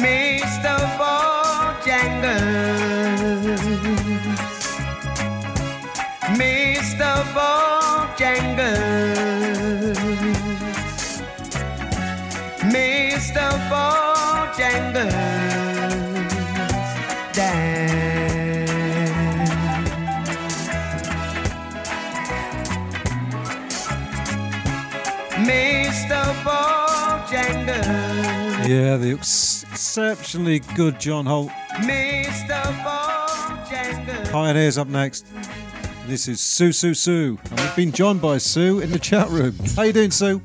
Mr. Bojangles, Mr. Bojangles, Dance. Mr. Bojangles. Yeah, the ex- exceptionally good John Holt. Mr. Bojangles. Pioneers up next. This is Sue Sue Sue, and we've been joined by Sue in the chat room. How you doing, Sue?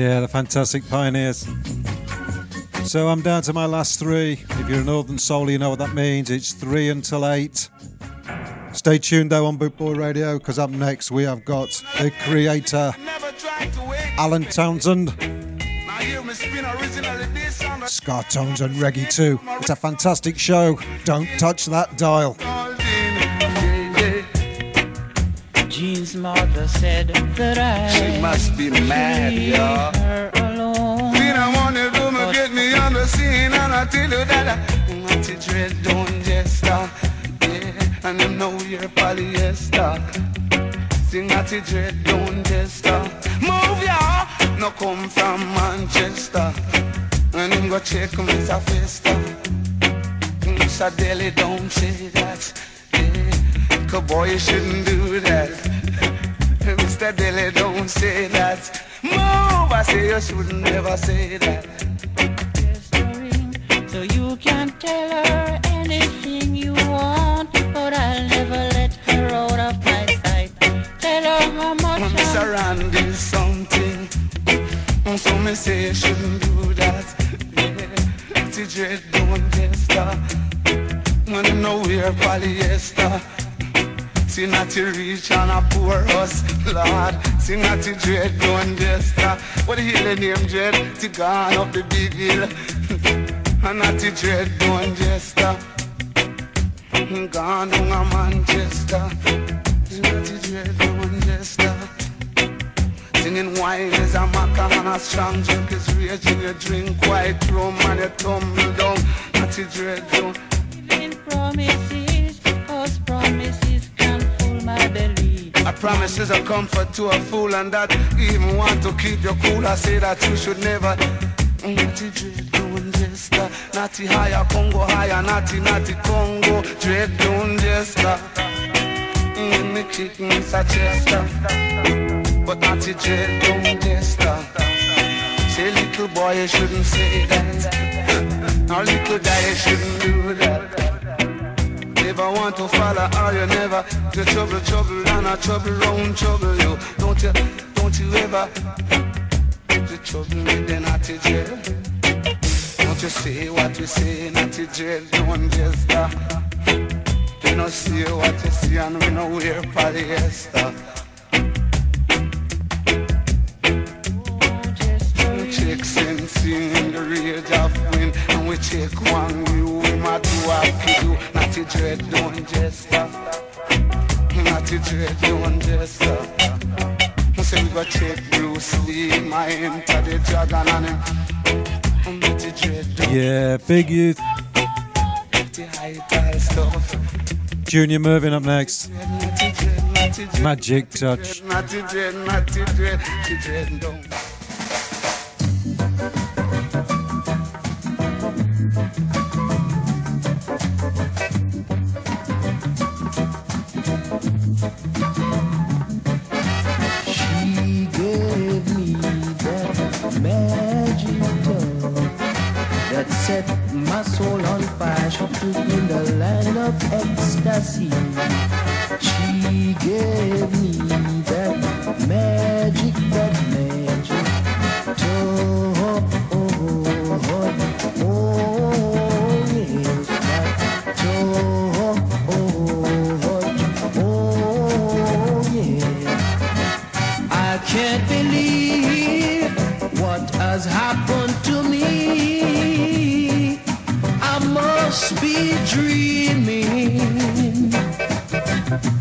Yeah, the fantastic Pioneers. So I'm down to my last three. If you're a Northern Soul, you know what that means. It's three until eight. Stay tuned though on Bootboy Radio because up next we have got the creator, Alan Townsend. Ska Tones and Reggae 2. It's a fantastic show. Don't touch that dial. Jean's mother said that I mad, y'all. Me say you shouldn't do that. Yeah, dread don't stop. When you know we're polyester. See not to reach on a poor us, Lord. See not to dread don't stop. What the hell the name dread? To gone up the big hill. And not to dread don't. Mm, Gone down a Manchester. See not to dread don't stop. Singing wine is a maca and a strong drink is raging. You drink white rum and you tumble down. Not to dread don't. in promises, cause promises can fool my belly. I promise is a comfort to a fool and that even want to keep you cool. I say that you should never. Not to dread don't just jester. Natty higher, Congo higher, natty, natty, Congo. Dread down jester. Mm, me kick Mr. Chester. But natty dread down jester. Say little boy, you shouldn't say that. Now little guy, you shouldn't do that. Never want to follow or you never to trouble, trouble, and a trouble round trouble you. Don't you, don't you ever to trouble me, then I to jail. Don't you say what you say, not to jail, don't just stop. You know see what you see and we know wear polyester. Check sensing in the rage of wind And we check one view, we might do what we do. Not to dread, don't just stop Not to dread, don't just stop I say we go check Bruce Lee, my enter the dragon and him. Not to dread, don't Yeah, big youth. the high tile stuff. Junior Murvin up next. Not to dread, not to dread Magic touch. Me in the land of ecstasy. She gave me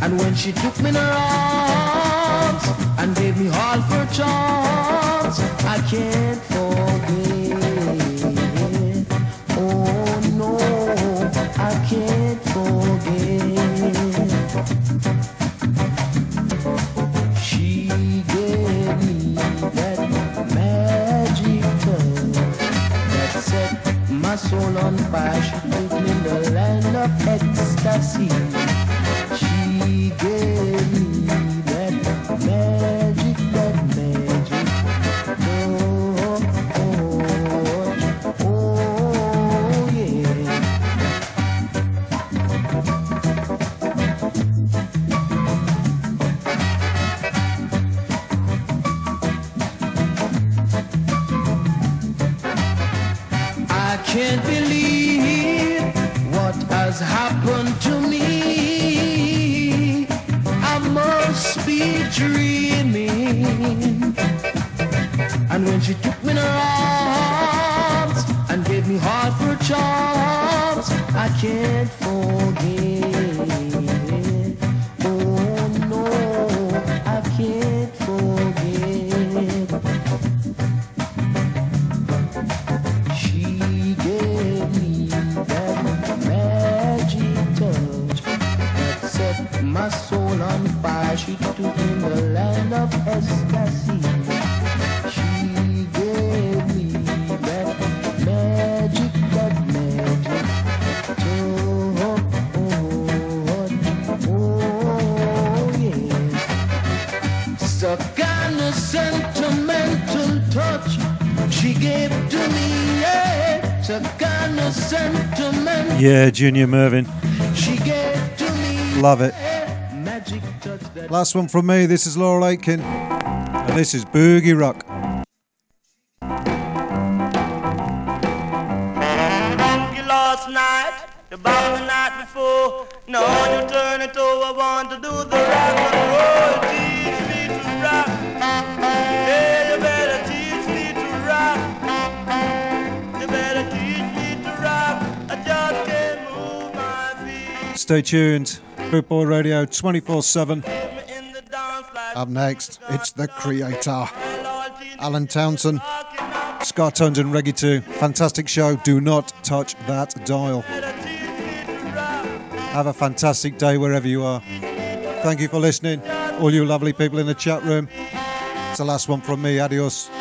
And when she took me in her arms and gave me all her charms, I can't forget. Oh no, I can't forget. She gave me that magic touch that set my soul on fire. She took me in the land of ecstasy. Can't believe what has happened to me. Dreaming. And when she took me in her arms and gave me heart for a charms, I can't forget. Yeah, Junior Murvin. Love it. Last one from me. This is Laurel Aitken. And this is Boogie Rock. Stay tuned. Boot Boy Radio 24 7. Up next, it's the creator, Alan Townsend. Ska Tones and Reggae 2. Fantastic show. Do not touch that dial. Have a fantastic day wherever you are. Thank you for listening. All you lovely people in the chat room. It's the last one from me. Adios.